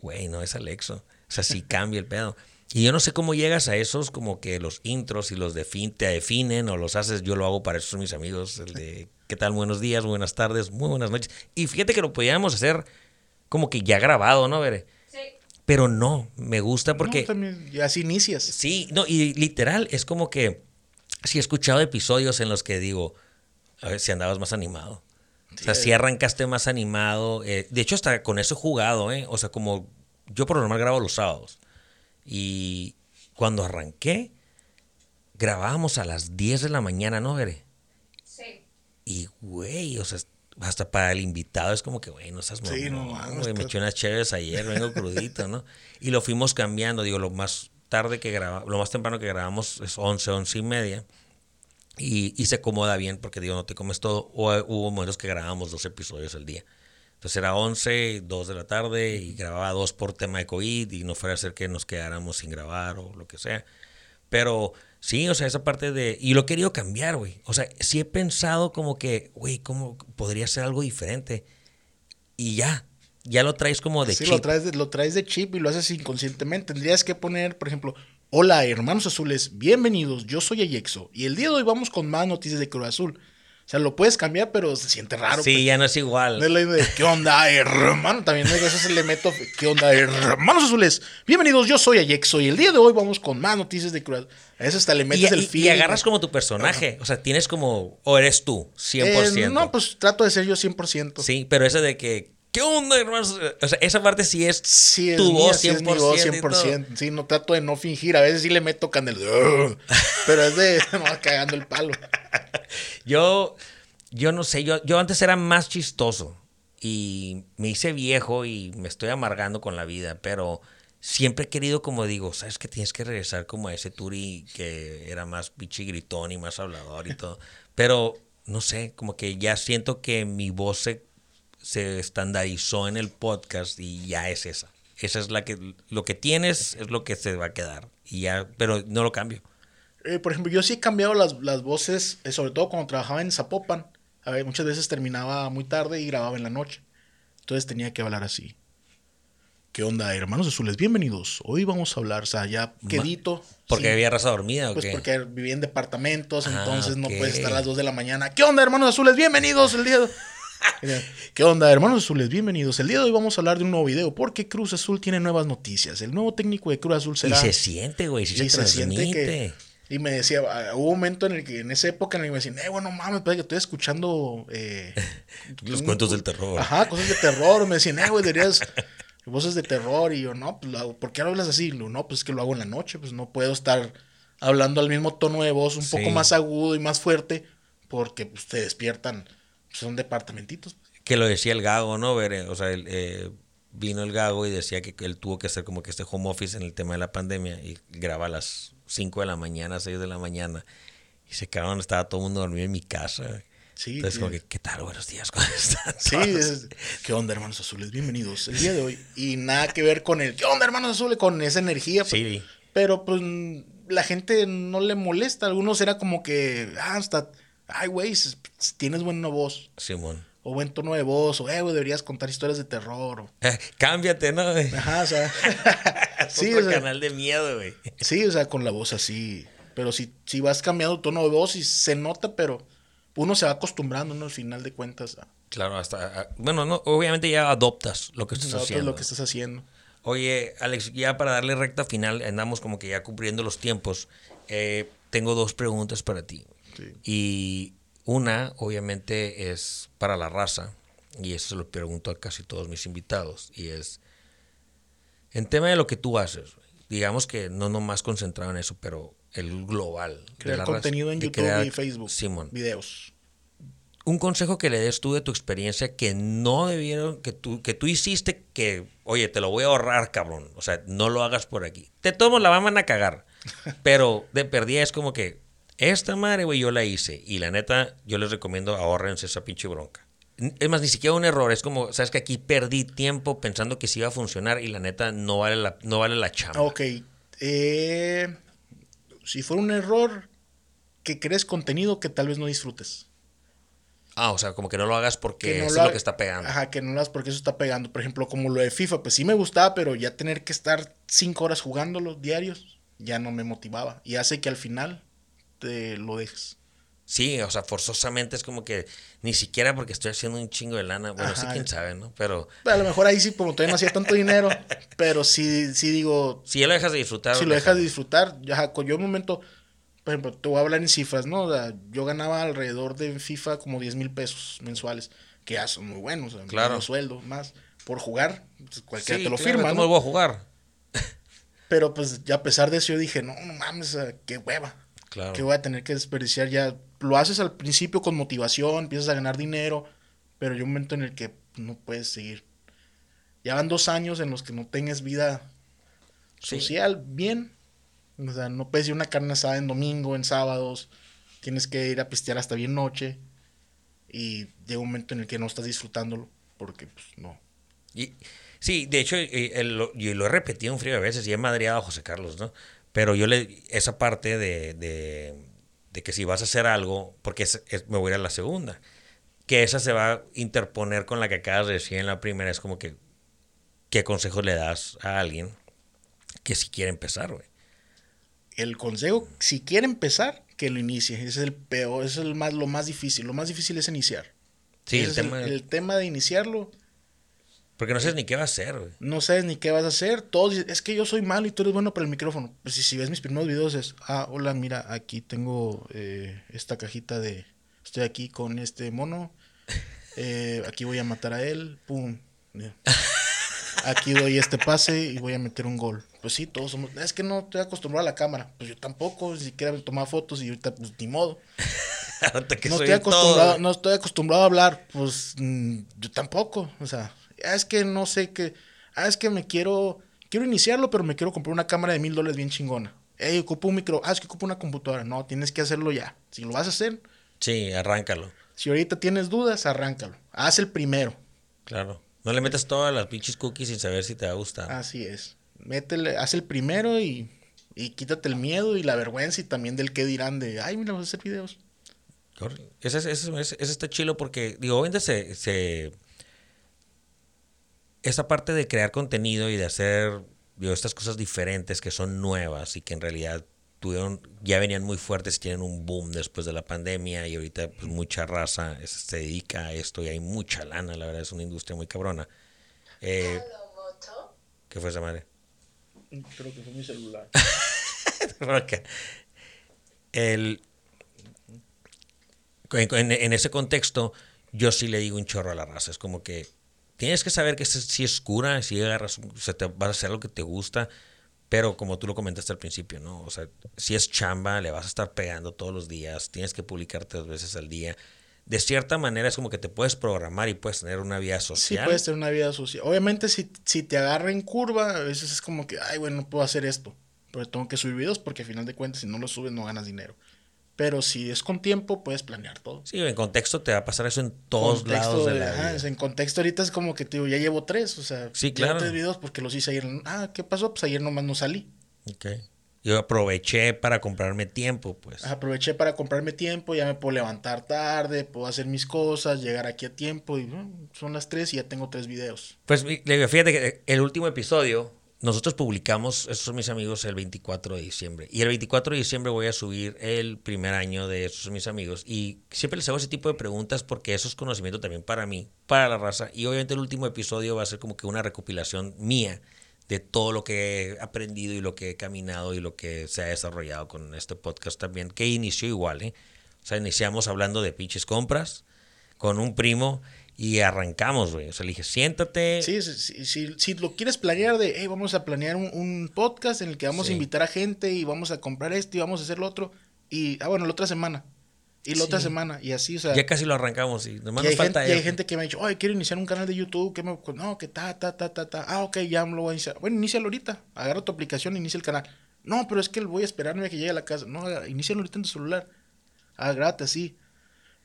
güey, no es Alexo. O sea, sí cambia el pedo. Y yo no sé cómo llegas a esos, como que los intros y los defin te definen o los haces. Yo lo hago para esos mis amigos. El de, ¿qué tal? Buenos días, buenas tardes, muy buenas noches. Y fíjate que lo podíamos hacer como que ya grabado, ¿no, Bere? Sí. Pero no, me gusta porque... No, también, y así inicias. Sí, no, y literal, es como que sí he escuchado episodios en los que digo, a ver si andabas más animado. O sea, si arrancaste más animado. eh, de hecho, hasta con eso he jugado, ¿eh? O sea, como yo por lo normal grabo los sábados. Y cuando arranqué, grabábamos a las 10 de la mañana, ¿no, Bere? Sí. Y, güey, o sea, hasta para el invitado es como que, güey, no seas Sí, no güey, me estás- eché unas chéves ayer, vengo crudito, ¿no? Y lo fuimos cambiando, digo, lo más tarde que grabamos, lo más temprano que grabamos es 11, 11 y media. Y, y se acomoda bien porque, digo, no te comes todo. O hubo momentos que grabábamos dos episodios al día. Entonces era 11, 2 de la tarde y grababa dos por tema de COVID y no fuera a ser que nos quedáramos sin grabar o lo que sea. Pero sí, o sea, esa parte de... Y lo he querido cambiar, güey. O sea, sí he pensado como que, güey, ¿cómo podría ser algo diferente? Y ya, ya lo traes como de sí, chip. lo traes, de, lo traes de chip y lo haces inconscientemente. Tendrías que poner, por ejemplo, hola hermanos azules, bienvenidos, yo soy Ayexo. Y el día de hoy vamos con más noticias de Cruz Azul. O sea, lo puedes cambiar, pero se siente raro. sí, pues. ya no es igual. No es la idea de, ¿qué onda, hermano? También a veces le meto, ¿qué onda, hermanos azules? Bienvenidos, yo soy Ayexo y el día de hoy vamos con más noticias de Cruz. A eso hasta le Y, metes el y- y agarras como tu personaje. O sea, tienes como... O eres tú, 100%. Eh, no, pues trato de ser yo 100%. Sí, pero ese de que... ¿Qué onda, hermanos? O sea, esa parte sí es Sí, es tu mía, voz sí 100%. es mi voz y todo. 100%. Sí, no trato de no fingir. A veces sí le meto candel. "Ugh", Pero es de no, cagando el palo. Yo, yo no sé, yo, yo antes era más chistoso y me hice viejo y me estoy amargando con la vida, pero siempre he querido, como digo, sabes que tienes que regresar como a ese Turi que era más pichi gritón y más hablador y todo. Pero no sé, como que ya siento que mi voz se, se estandarizó en el podcast y ya es esa. Esa es la que, lo que tienes es lo que se va a quedar. Y ya, pero no lo cambio. Eh, por ejemplo, yo sí he cambiado las, las voces, eh, sobre todo cuando trabajaba en Zapopan. A ver, muchas veces terminaba muy tarde y grababa en la noche. Entonces tenía que hablar así. ¿Qué onda, hermanos azules? Bienvenidos. Hoy vamos a hablar, o sea, ya quedito. Porque sí. había raza dormida o Pues qué? porque vivía en departamentos, Ah, entonces no puedes estar a las 2 de la mañana. ¿Qué onda, hermanos azules? Bienvenidos el día de... ¿Qué onda, hermanos azules? Bienvenidos. El día de hoy vamos a hablar de un nuevo video porque Cruz Azul tiene nuevas noticias. El nuevo técnico de Cruz Azul Y será... se siente, güey, sí y se, se siente que... Y me decía, ah, hubo un momento en el que, en esa época en el que me decían, eh, bueno, mames, parece que estoy escuchando... eh, Los un- cuentos del terror. Ajá, cosas de terror. Me decían, eh, güey, deberías voces de terror. Y yo, no, pues, ¿por qué hablas así? Lo, no, pues es que lo hago en la noche. Pues no puedo estar hablando al mismo tono de voz, un Sí. poco más agudo y más fuerte, porque pues, te despiertan. Son departamentitos. Que lo decía el gago, ¿no? Ver, o sea, el, eh, vino el gago y decía que él tuvo que hacer como que este home office en el tema de la pandemia y graba a las 5 de la mañana, 6 de la mañana. Y se quedaron, estaba todo el mundo dormido en mi casa. Sí, Entonces, sí. como que, ¿qué tal? Buenos días, ¿cómo están? Sí, es- ¿qué onda, hermanos azules? Bienvenidos el día de hoy. Y nada que ver con el, ¿qué onda, hermanos azules? Con esa energía. pues. Sí, Pero pues la gente no le molesta. Algunos era como que, ah, hasta, ay, güey, s- s- tienes buena voz. Simón. O buen tono de voz. O, eh, güey, deberías contar historias de terror. o- Eh, cámbiate, ¿no? Ajá, o sea. Sí, otro o sea, canal de miedo, güey. sí, o sea, con la voz así. Pero si, si vas cambiando tono de voz y se nota, pero uno se va acostumbrando, ¿no? Al final de cuentas, a, Claro, hasta. a- Bueno, no, obviamente ya adoptas lo que estás a haciendo. lo que estás haciendo. Oye, Alex, ya para darle recta final, andamos como que ya cumpliendo los tiempos. Eh, tengo dos preguntas para ti. Sí. Y una, obviamente, es para la raza. Y eso se lo pregunto a casi todos mis invitados. Y es, en tema de lo que tú haces, digamos que no nomás concentrado en eso, pero el global. de Crear raza, contenido en de YouTube crear- y Facebook. Simón, Videos. un consejo que le des tú de tu experiencia que no debieron, que tú, que tú hiciste que, oye, te lo voy a ahorrar, cabrón. O sea, no lo hagas por aquí. Te todos la van a cagar. Pero de perdida es como que esta madre, güey, yo la hice. Y la neta, yo les recomiendo ahorrense esa pinche bronca. Es más, ni siquiera un error. Es como, sabes que aquí perdí tiempo pensando que sí iba a funcionar y la neta no vale la, no vale la chamba. Ok. Eh, si fuera un error, que crees contenido que tal vez no disfrutes. Ah, o sea, como que no lo hagas porque Que no eso lo es lo que está pegando. Ajá, que no lo hagas porque eso está pegando. Por ejemplo, como lo de FIFA, pues sí me gustaba, pero ya tener que estar cinco horas jugándolo diarios, ya no me motivaba. Y hace que al final te lo dejes. Sí, o sea, forzosamente es como que ni siquiera porque estoy haciendo un chingo de lana. Bueno, sí, quién sabe, ¿no? Pero A lo mejor ahí sí, como todavía no hacía tanto dinero, pero sí, sí digo, si ya lo dejas de disfrutar. si lo dejas de disfrutar, ya, yo un momento, por ejemplo, te voy a hablar en cifras, ¿no? O sea, yo ganaba alrededor de FIFA como 10 mil pesos mensuales, que ya son muy buenos, o sea, Claro. sueldo más, por jugar, pues, cualquiera Sí, te lo claro, firma, ¿cómo ¿no? voy a jugar? Pero pues ya a pesar de eso yo dije, no, no mames, qué hueva, Claro. que voy a tener que desperdiciar ya. Lo haces al principio con motivación, empiezas a ganar dinero, pero hay un momento en el que no puedes seguir. Ya van dos años en los que no tengas vida Sí. social bien. O sea, no puedes ir a una carne asada en domingo, en sábados. Tienes que ir a pistear hasta bien noche. Y llega un momento en el que no estás disfrutándolo. Porque, pues, no. Y, sí, de hecho, eh, el- lo- yo lo he repetido un frío de veces y he madreado a José Carlos, ¿no? Pero yo le, esa parte de, de, de que si vas a hacer algo, porque es- es- me voy a ir a la segunda, que esa se va a interponer con la que acabas de decir en la primera, es como que, ¿qué consejo le das a alguien que si quiere empezar, güey? El consejo, si quiere empezar, que lo inicie. Ese es el peor, ese es el más, lo más difícil. Lo más difícil es iniciar. Sí, el tema, el tema de iniciarlo, porque no sabes ni qué va a hacer, güey. no sabes ni qué vas a hacer. Todos dicen, es que yo soy malo y tú eres bueno para el micrófono. Pues si, si ves mis primeros videos es, ah, hola, mira, aquí tengo eh, esta cajita de, estoy aquí con este mono, eh, aquí voy a matar a él, pum. Aquí doy este pase y voy a meter un gol. Pues sí, todos somos, es que no estoy acostumbrado a la cámara. Pues yo tampoco, ni siquiera me tomaba fotos y ahorita pues ni modo. Que no estoy acostumbrado, no estoy acostumbrado a hablar, pues mm, yo tampoco, o sea, ah, es que no sé qué, ah, es que me quiero, quiero iniciarlo, pero me quiero comprar una cámara de mil dólares bien chingona. Ey, ocupo un micro, ah, es que ocupo una computadora, no, tienes que hacerlo ya. Si lo vas a hacer, Sí, arráncalo, si ahorita tienes dudas, arráncalo, haz el primero, claro. No le metas todas las pinches cookies sin saber si te va a gustar. así es. Métele, haz el primero y, y quítate el miedo y la vergüenza y también del qué dirán de, ay, mira, vas a hacer videos. Ese, ese, ese- ese está chilo porque, digo, obviamente se, se- Esa parte de crear contenido y de hacer, digo, estas cosas diferentes que son nuevas y que en realidad tuvieron, ya venían muy fuertes y tienen un boom después de la pandemia y ahorita pues, mucha raza es- se dedica a esto y hay mucha lana, la verdad es una industria muy cabrona. Eh, ¿Qué fue esa madre? Creo que fue mi celular. El, en, en- en ese contexto, yo sí le digo un chorro a la raza. Es como que tienes que saber que si es cura, si agarras, un- o sea, te vas a hacer lo que te gusta, pero como tú lo comentaste al principio, ¿no? O sea, si es chamba, le vas a estar pegando todos los días, tienes que publicar tres veces al día. De cierta manera es como que te puedes programar y puedes tener una vida Sí, social. puedes tener una vida social. Obviamente, si, si te agarra en curva, a veces es como que, ay, bueno, no puedo hacer esto. Pero tengo que subir videos porque al final de cuentas, si no los subes, no ganas dinero. Pero si es con tiempo, puedes planear todo. Sí, en contexto te va a pasar eso en todos Contexto lados de la ajá, vida. En contexto ahorita es como que te digo, ya llevo tres, o sea, Sí, claro. tres videos porque los hice ayer. Ah, ¿qué pasó? Pues ayer nomás no salí. Ok. Yo aproveché para comprarme tiempo, pues. Aproveché para comprarme tiempo, ya me puedo levantar tarde, puedo hacer mis cosas, llegar aquí a tiempo y mm, son las tres y ya tengo tres videos. Pues fíjate que el último episodio, nosotros publicamos, esos son mis amigos, el 24 de diciembre. Y el 24 de diciembre voy a subir el primer año de esos son mis amigos. Y siempre les hago ese tipo de preguntas porque eso es conocimiento también para mí, para la raza. Y obviamente el último episodio va a ser como que una recopilación mía de todo lo que he aprendido y lo que he caminado y lo que se ha desarrollado con este podcast también, que inició igual, ¿eh? O sea, iniciamos hablando de pinches compras con un primo y arrancamos, güey. O sea, le dije, siéntate. Sí, sí, sí, sí, si lo quieres planear de, hey, vamos a planear un, un podcast en el que vamos Sí. a invitar a gente y vamos a comprar esto y vamos a hacer lo otro. Y, ah, bueno, la otra semana. Y la otra Sí. semana. Y así, o sea. Ya casi lo arrancamos y nomás y nos hay, falta gente, y hay gente que me ha dicho, ay, quiero iniciar un canal de YouTube. que me... No, que ta, ta, ta, ta, ta. Ah, ok, ya me lo voy a iniciar. Bueno, inícialo ahorita. Agarra tu aplicación e inicia el canal. No, pero es que voy a esperarme a que llegue a la casa. No, inicia ahorita en tu celular. Ah, grábate así.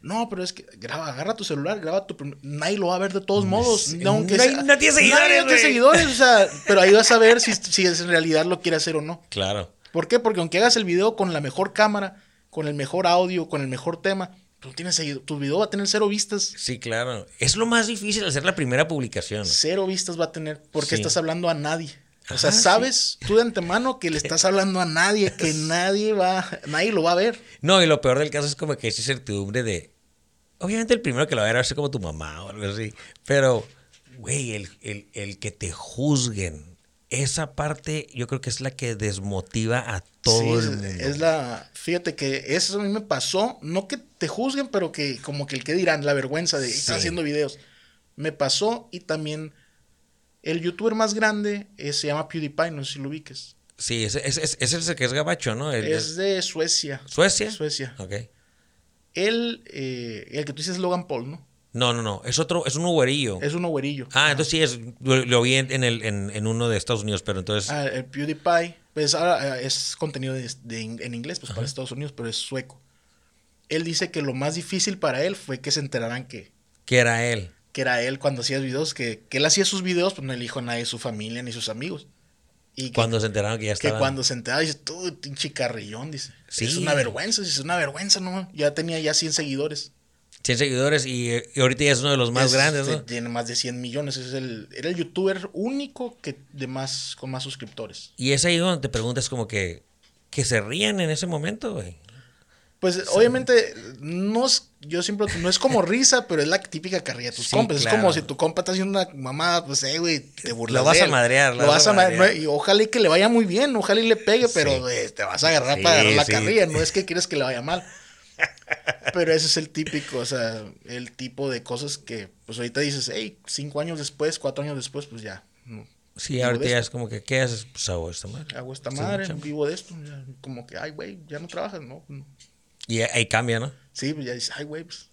No, pero es que graba, agarra tu celular, graba tu Nadie lo va a ver de todos modos. No, aunque no hay- sea- no tiene seguidores, Nadie tiene seguidores, o sea, pero ahí vas a ver si, si es- en realidad lo quiere hacer o no. Claro. ¿Por qué? Porque aunque hagas el video con la mejor cámara, con el mejor audio, con el mejor tema, tú tienes seguido, tu video va a tener cero vistas. Sí, claro. Es lo más difícil hacer la primera publicación. Cero vistas va a tener porque Sí. estás hablando a nadie. O sea, sí. sabes tú de antemano que le estás hablando a nadie, que nadie va, nadie lo va a ver. No, y lo peor del caso es como que esa certidumbre de. Obviamente el primero que lo va a ver va a ser como tu mamá o algo así. Pero, güey, el, el- el que te juzguen. Esa parte yo creo que es la que desmotiva a todo Sí, el mundo. es la, fíjate que eso a mí me pasó, no que te juzguen, pero que como que el que dirán, la vergüenza de estar haciendo videos. Me pasó y también el youtuber más grande eh, se llama PewDiePie, no sé si lo ubiques. Sí, ese, ese- ese es el que es gabacho, ¿no? El- Es de Suecia. ¿Suecia? Suecia. Ok. Él, eh, el que tú dices es Logan Paul, ¿no? No, no, no. Es otro, es un güerillo. Es un güerillo. Ah, entonces sí es. Lo, lo vi en, en el, en, en uno de Estados Unidos, pero entonces. Ah, el PewDiePie, pues ahora eh, es contenido de- de in- en inglés, pues para Estados Unidos, pero es sueco. Él dice que lo más difícil para él fue que se enteraran que, que era él. Que era él cuando hacía videos, que, que él hacía sus videos, pues no le dijo a nadie su familia ni sus amigos. Y que, Cuando se enteraron que ya que estaba. cuando se enteraba, dice, tú, pinche carrillón, dice. Sí. Es una vergüenza, es una vergüenza, no, ya tenía ya 100 seguidores. 100 seguidores y, y ahorita ya es uno de los más Es- grandes, este, ¿no? Tiene más de 100 millones, es el, era el youtuber único que de más, con más suscriptores. Y es ahí donde te preguntas como que, que se rían en ese momento, güey. Pues obviamente no es, yo siempre no es como risa, pero es la típica carrilla de tus Sí, compas. claro. Es como si tu compa está haciendo una mamada, pues eh, güey, te burlas. Lo vas de a madrear, Lo vas a madrear. Y ojalá y que le vaya muy bien, ojalá y le pegue, pero Sí. güey, te vas a agarrar para agarrar la carrilla. No es que quieres que le vaya mal. Pero ese es el típico, o sea, el tipo de cosas que, pues ahorita dices, hey, cinco años después, cuatro años después, pues ya. no, Sí, Vivo ahorita ya es como que, ¿qué haces? Pues hago esta madre. Hago esta madre, vivo de esto. ya, como que, ay, güey, ya no trabajas, ¿no? no. Y ahí cambia, ¿no? Sí, pues ya dices, ay, güey, pues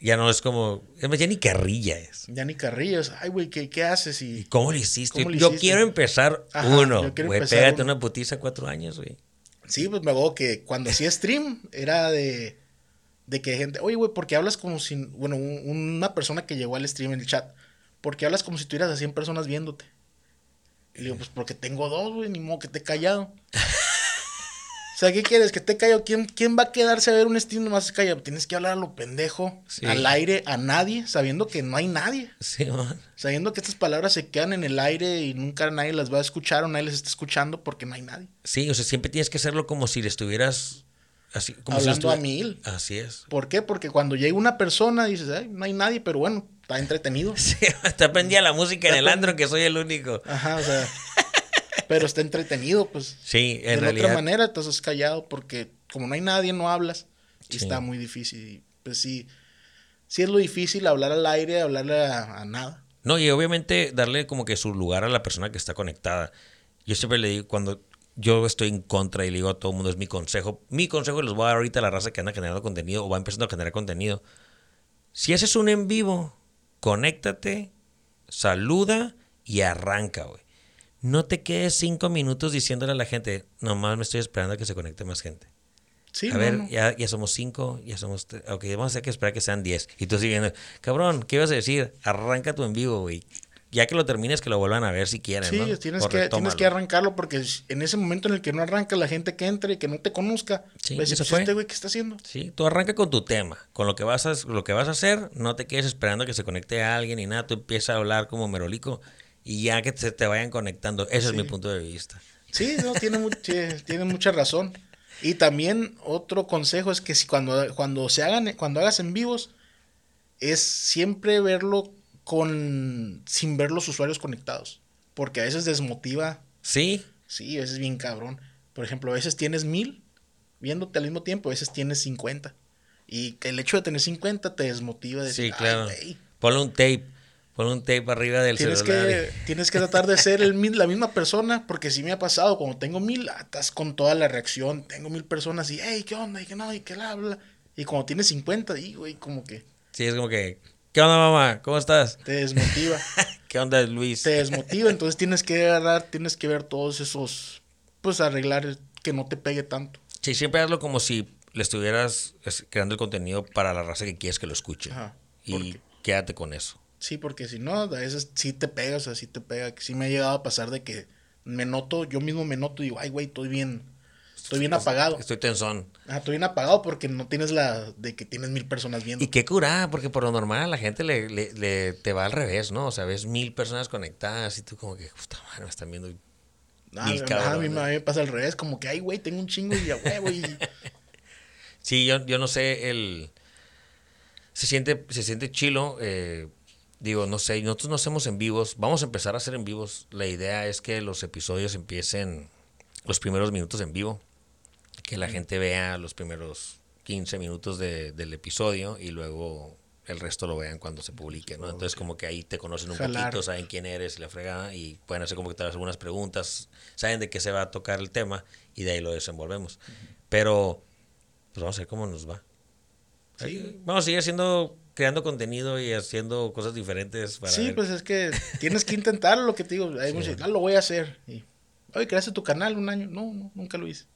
Ya no es como, es más, ya ni carrilla es. Ya ni carrillas. Ay, güey, ¿qué, ¿qué haces? ¿Y Y cómo lo hiciste? ¿Cómo yo hiciste? quiero empezar Ajá, uno. yo quiero empezar pégate uno. una putiza cuatro años, güey. sí, pues me acuerdo que cuando hacía stream era de, de que gente, oye, güey, ¿por qué hablas como si, bueno, un- una persona que llegó al stream en el chat, ¿por qué hablas como si tuvieras a 100 personas viéndote? Y le digo, pues porque tengo dos, güey, ni modo que te he callado. O sea, ¿qué quieres? ¿Que te callado? ¿Quién, ¿Quién va a quedarse a ver un stream nomás callado? Tienes que hablar a lo pendejo, Sí. al aire, a nadie, sabiendo que no hay nadie. Sí, man. Sabiendo que estas palabras se quedan en el aire y nunca nadie las va a escuchar o nadie les está escuchando porque no hay nadie. Sí, o sea, siempre tienes que hacerlo como si le estuvieras así, como si Hablando a mil. Así es. ¿Por qué? Porque cuando llega una persona dices, Ay, no hay nadie, pero bueno, está entretenido. Sí, te aprendía la música en Está el andro que soy el único. Ajá, o sea, pero está entretenido, pues. Sí, de en la realidad. otra manera estás callado porque como no hay nadie, no hablas. Y Sí. está muy difícil. Pues sí, sí es lo difícil hablar al aire, hablarle a, a nada. No, y obviamente darle como que su lugar a la persona que está conectada. Yo siempre le digo, cuando yo estoy en contra y le digo a todo el mundo, es mi consejo. Mi consejo les voy a dar ahorita a la raza que anda generando contenido o va empezando a generar contenido. Si haces un en vivo, conéctate, saluda y arranca, güey. No te quedes cinco minutos diciéndole a la gente, nomás me estoy esperando a que se conecte más gente. Sí, a no, ver, no. Ya, ya somos cinco, ya somos... tre- Ok, vamos a hacer que esperar que sean diez. Y tú siguiendo, cabrón, ¿qué ibas a decir? Arranca tu en vivo, güey. Ya que lo termines, que lo vuelvan a ver si quieren, Sí, ¿no? tienes, que, tienes que arrancarlo porque en ese momento en el que no arranca la gente que entre y que no te conozca, Sí, "Pues, fue. este güey, ¿qué está haciendo? Sí, tú arranca con tu tema, con lo que vas a, lo que vas a hacer, no te quedes esperando a que se conecte a alguien y nada, tú empiezas a hablar como merolico y ya que se te vayan conectando. Ese es mi punto de vista. Sí, no, tiene, mu- tiene, mucha razón. Y también otro consejo es que si cuando, cuando se hagan, cuando hagas en vivos, es siempre verlo con sin ver los usuarios conectados. Porque a veces desmotiva, Sí, sí, a veces bien cabrón. Por ejemplo, a veces tienes mil viéndote al mismo tiempo, a veces tienes 50. Y el hecho de tener 50 te desmotiva de sí, decir, claro. Ponle un tape, ponle un tape arriba del Tienes celular. que, tienes que tratar de ser el, la misma persona, porque si me ha pasado, cuando tengo mil, estás con toda la reacción, tengo mil personas y, hey, ¿qué onda? Y que no, y que bla, bla. Y cuando tienes 50, y, güey, como que Sí, es como que, ¿qué onda, mamá? ¿Cómo estás? te desmotiva. ¿Qué onda, Luis? te desmotiva, entonces tienes que agarrar, tienes que ver todos esos, pues arreglar que no te pegue tanto. Sí, siempre hazlo como si le estuvieras es, creando el contenido para la raza que quieres que lo escuche. Ajá. y quédate con eso. Sí, porque si no, a veces sí te pega, o sea, sí te pega. Que sí me ha llegado a pasar de que me noto, yo mismo me noto y digo, ay, güey, estoy bien, estoy bien apagado. Estoy tensón. Ah, estoy bien apagado porque no tienes la de que tienes mil personas viendo. Y qué curada, porque por lo normal a la gente le, le- le- te va al revés, ¿no? O sea, ves mil personas conectadas y tú como que, puta madre, me están viendo. Ah, mil a, mí, me- pasa al revés, como que, ay, güey, tengo un chingo y ya, huevo, y... Sí, yo, yo no sé, el... Se siente, se siente chilo, eh, digo, no sé, nosotros no hacemos en vivos, vamos a empezar a hacer en vivos. La idea es que los episodios empiecen los primeros minutos en vivo, que la gente vea los primeros 15 minutos de- del episodio y luego el resto lo vean cuando se publique, ¿no? Entonces como que ahí te conocen un Jalar. poquito, saben quién eres y la fregada y pueden hacer como que tal algunas preguntas, saben de qué se va a tocar el tema y de ahí lo desenvolvemos. Pero pues vamos a ver cómo nos va. Sí. Vamos a seguir haciendo, creando contenido y haciendo cosas diferentes para Sí, ver. pues es que tienes que intentarlo, lo que te digo. Hay muchos, ah, lo voy a hacer. Y, Oye, creaste tu canal un año. No, no, nunca lo hice.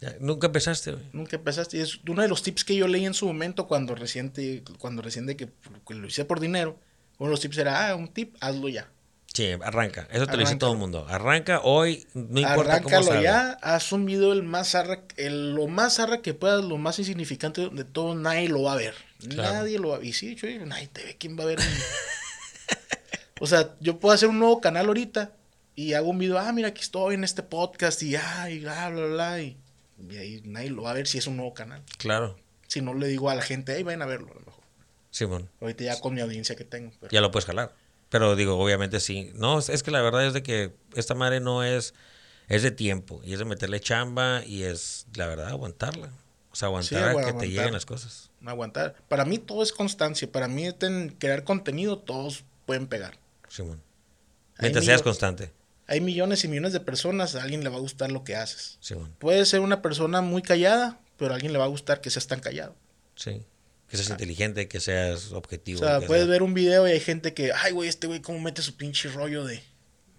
Ya, Nunca empezaste, güey. Nunca empezaste. Y es uno de los tips que yo leí en su momento cuando recién, te- cuando recién de que, que lo hice por dinero. Uno de los tips era, ah, un tip, hazlo ya. Sí, arranca. Eso te lo dice todo el mundo. Arranca hoy, no importa cómo Arráncalo salga. ya, haz un video el más zarra, el, lo más zarra que puedas, lo más insignificante de todo, nadie lo va a ver. Claro. Nadie lo va a ver. Y sí, yo digo, nadie te ve, ¿quién va a ver? o sea, yo puedo hacer un nuevo canal ahorita y hago un video, ah, mira, aquí estoy en este podcast y, ah, y bla, bla, bla, y, y ahí nadie lo va a ver si es un nuevo canal. Claro, Si no le digo a la gente, hey, vayan a verlo, a lo mejor. Simón. Ahorita ya con mi audiencia que tengo. pero- Ya lo puedes jalar. Pero digo, obviamente sí. No, es- es que la verdad es de que esta madre no es... Es de tiempo. Y es de meterle chamba y es, la verdad, aguantarla. O sea, aguantar Sí, a que te lleguen las cosas. aguantar. Para mí todo es constancia. Para mí crear contenido todos pueden pegar. Simón. Hay Mientras seas constante. Hay millones y millones de personas, a alguien le va a gustar lo que haces. Simón. Puede ser una persona muy callada, pero a alguien le va a gustar que seas tan callado. Sí. Que seas inteligente, que seas objetivo. O sea, puedes ver un video y hay gente que, ay, güey, este güey cómo mete su pinche rollo de,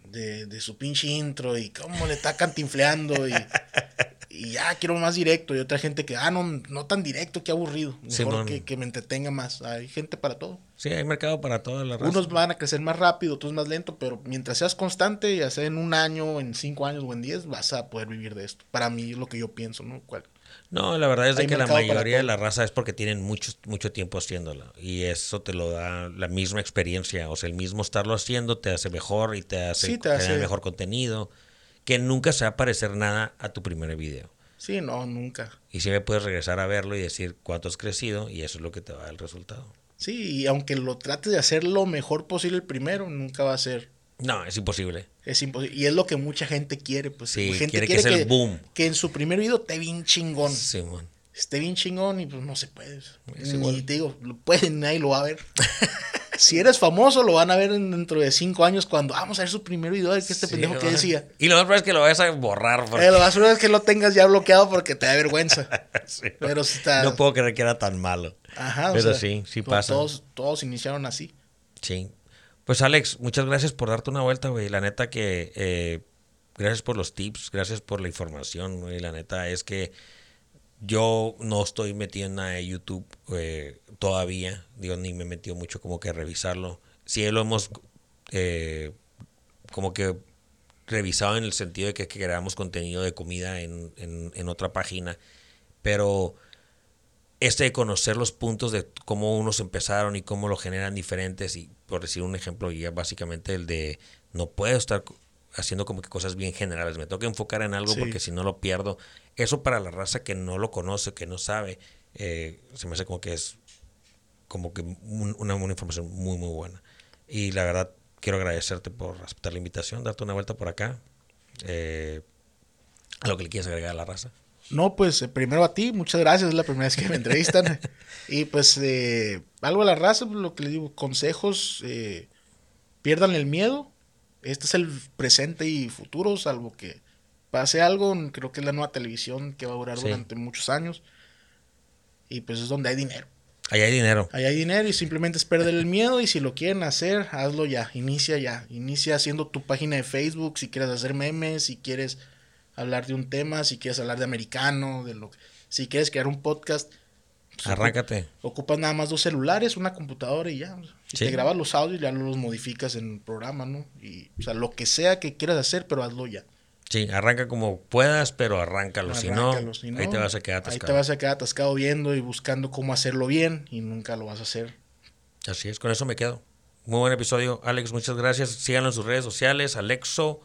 de, de su pinche intro y cómo le está cantinfleando y, y ya quiero más directo. Y otra gente que, ah, no, no tan directo, qué aburrido. Mejor que, que me entretenga más. Hay gente para todo. Sí, hay mercado para toda la raza. Unos van a crecer más rápido, otros más lento, pero mientras seas constante, ya sea en un año, en cinco años o en diez, vas a poder vivir de esto. Para mí es lo que yo pienso, ¿no? ¿Cuál? No, la verdad es de que la mayoría de la raza es porque tienen mucho, mucho tiempo haciéndola. Y eso te lo da la misma experiencia. O sea, el mismo estarlo haciendo te hace mejor y te hace Sí, te generar hace- mejor contenido. Que nunca se va a parecer nada a tu primer video. Sí, no, nunca. Y siempre puedes regresar a verlo y decir cuánto has crecido y eso es lo que te va a dar el resultado. Sí, y aunque lo trates de hacer lo mejor posible el primero, nunca va a ser. No, es imposible. Es imposible. Y es lo que mucha gente quiere. Pues Sí, gente quiere que sea el boom. que en su primer video esté bien chingón. Simón. Esté bien chingón y pues no se puede. Es Ni te digo, lo pueden, nadie lo va a ver. si eres famoso, lo van a ver en- dentro de cinco años cuando vamos a ver su primer video, ver qué este Sí, pendejo que decía. Y lo más probable es que lo vayas a borrar. porque- Eh, lo más probable es que lo tengas ya bloqueado porque te da vergüenza. Sí, Pero sí está. No puedo creer que era tan malo. Ajá, o Pero sea, sí, sí pasa. Todos, todos iniciaron así. Sí. Pues Alex, muchas gracias por darte una vuelta, güey. La neta que eh, gracias por los tips, gracias por la información, güey. La neta es que yo no estoy metido en nada de YouTube eh, todavía. Digo, ni me he metido mucho como que a revisarlo. Sí lo hemos eh, como que revisado en el sentido de que creamos contenido de comida en, en- en otra página. Pero este de conocer los puntos de cómo unos empezaron y cómo lo generan diferentes y por decir un ejemplo ya básicamente el de no puedo estar haciendo como que cosas bien generales. Me tengo que enfocar en algo Sí. porque si no lo pierdo. Eso para la raza que no lo conoce que no sabe eh, se me hace como que es como que un- una, una información muy muy buena. Y la verdad quiero agradecerte por aceptar la invitación darte una vuelta por acá eh, a lo que le quieres agregar a la raza No, pues eh, primero a ti, muchas gracias, es la primera vez que me entrevistan. y pues eh, algo a la raza, pues, lo que les digo, consejos, eh, pierdan el miedo. Este es el presente y futuro, salvo que pase algo, creo que es la nueva televisión que va a durar Sí. durante muchos años. Y pues es donde hay dinero. ahí hay dinero Ahí hay dinero y simplemente es perder el miedo y si lo quieren hacer, hazlo ya, inicia ya. Inicia haciendo tu página de Facebook, si quieres hacer memes, si quieres hablar de un tema, si quieres hablar de americano, de lo que... Si quieres crear un podcast, pues, Arráncate. ocupas nada más dos celulares, una computadora y ya. Y Sí. te grabas los audios y ya los modificas en el programa, ¿no? Y, o sea, lo que sea que quieras hacer, pero hazlo ya. Sí, arranca como puedas, pero arráncalo. Si no, si no, ahí te vas a quedar Ahí atascado. te vas a quedar atascado viendo y buscando cómo hacerlo bien y nunca lo vas a hacer. Así es, con eso me quedo. Muy buen episodio. Alex, muchas gracias. Síganlo en sus redes sociales. Alexo.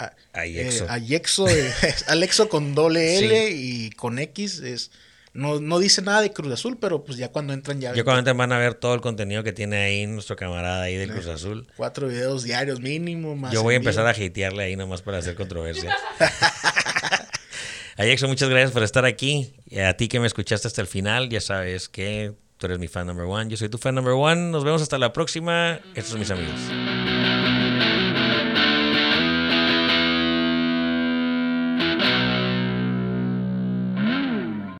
A- Ayexo. eh, Ayexo, eh, es Alexo con doble L Sí. y con X. es no, no dice nada de Cruz Azul, pero pues ya cuando entran ya Yo ven cuando entren van a ver todo el contenido que tiene ahí nuestro camarada ahí del Cruz Azul. cuatro videos diarios mínimo. Más Yo voy a vivo. empezar a hatearle ahí nomás para hacer controversia. Ayexo, muchas gracias por estar aquí. Y a ti que me escuchaste hasta el final, ya sabes que tú eres mi fan number one. Yo soy tu fan number one. Nos vemos hasta la próxima. Estos son mis amigos.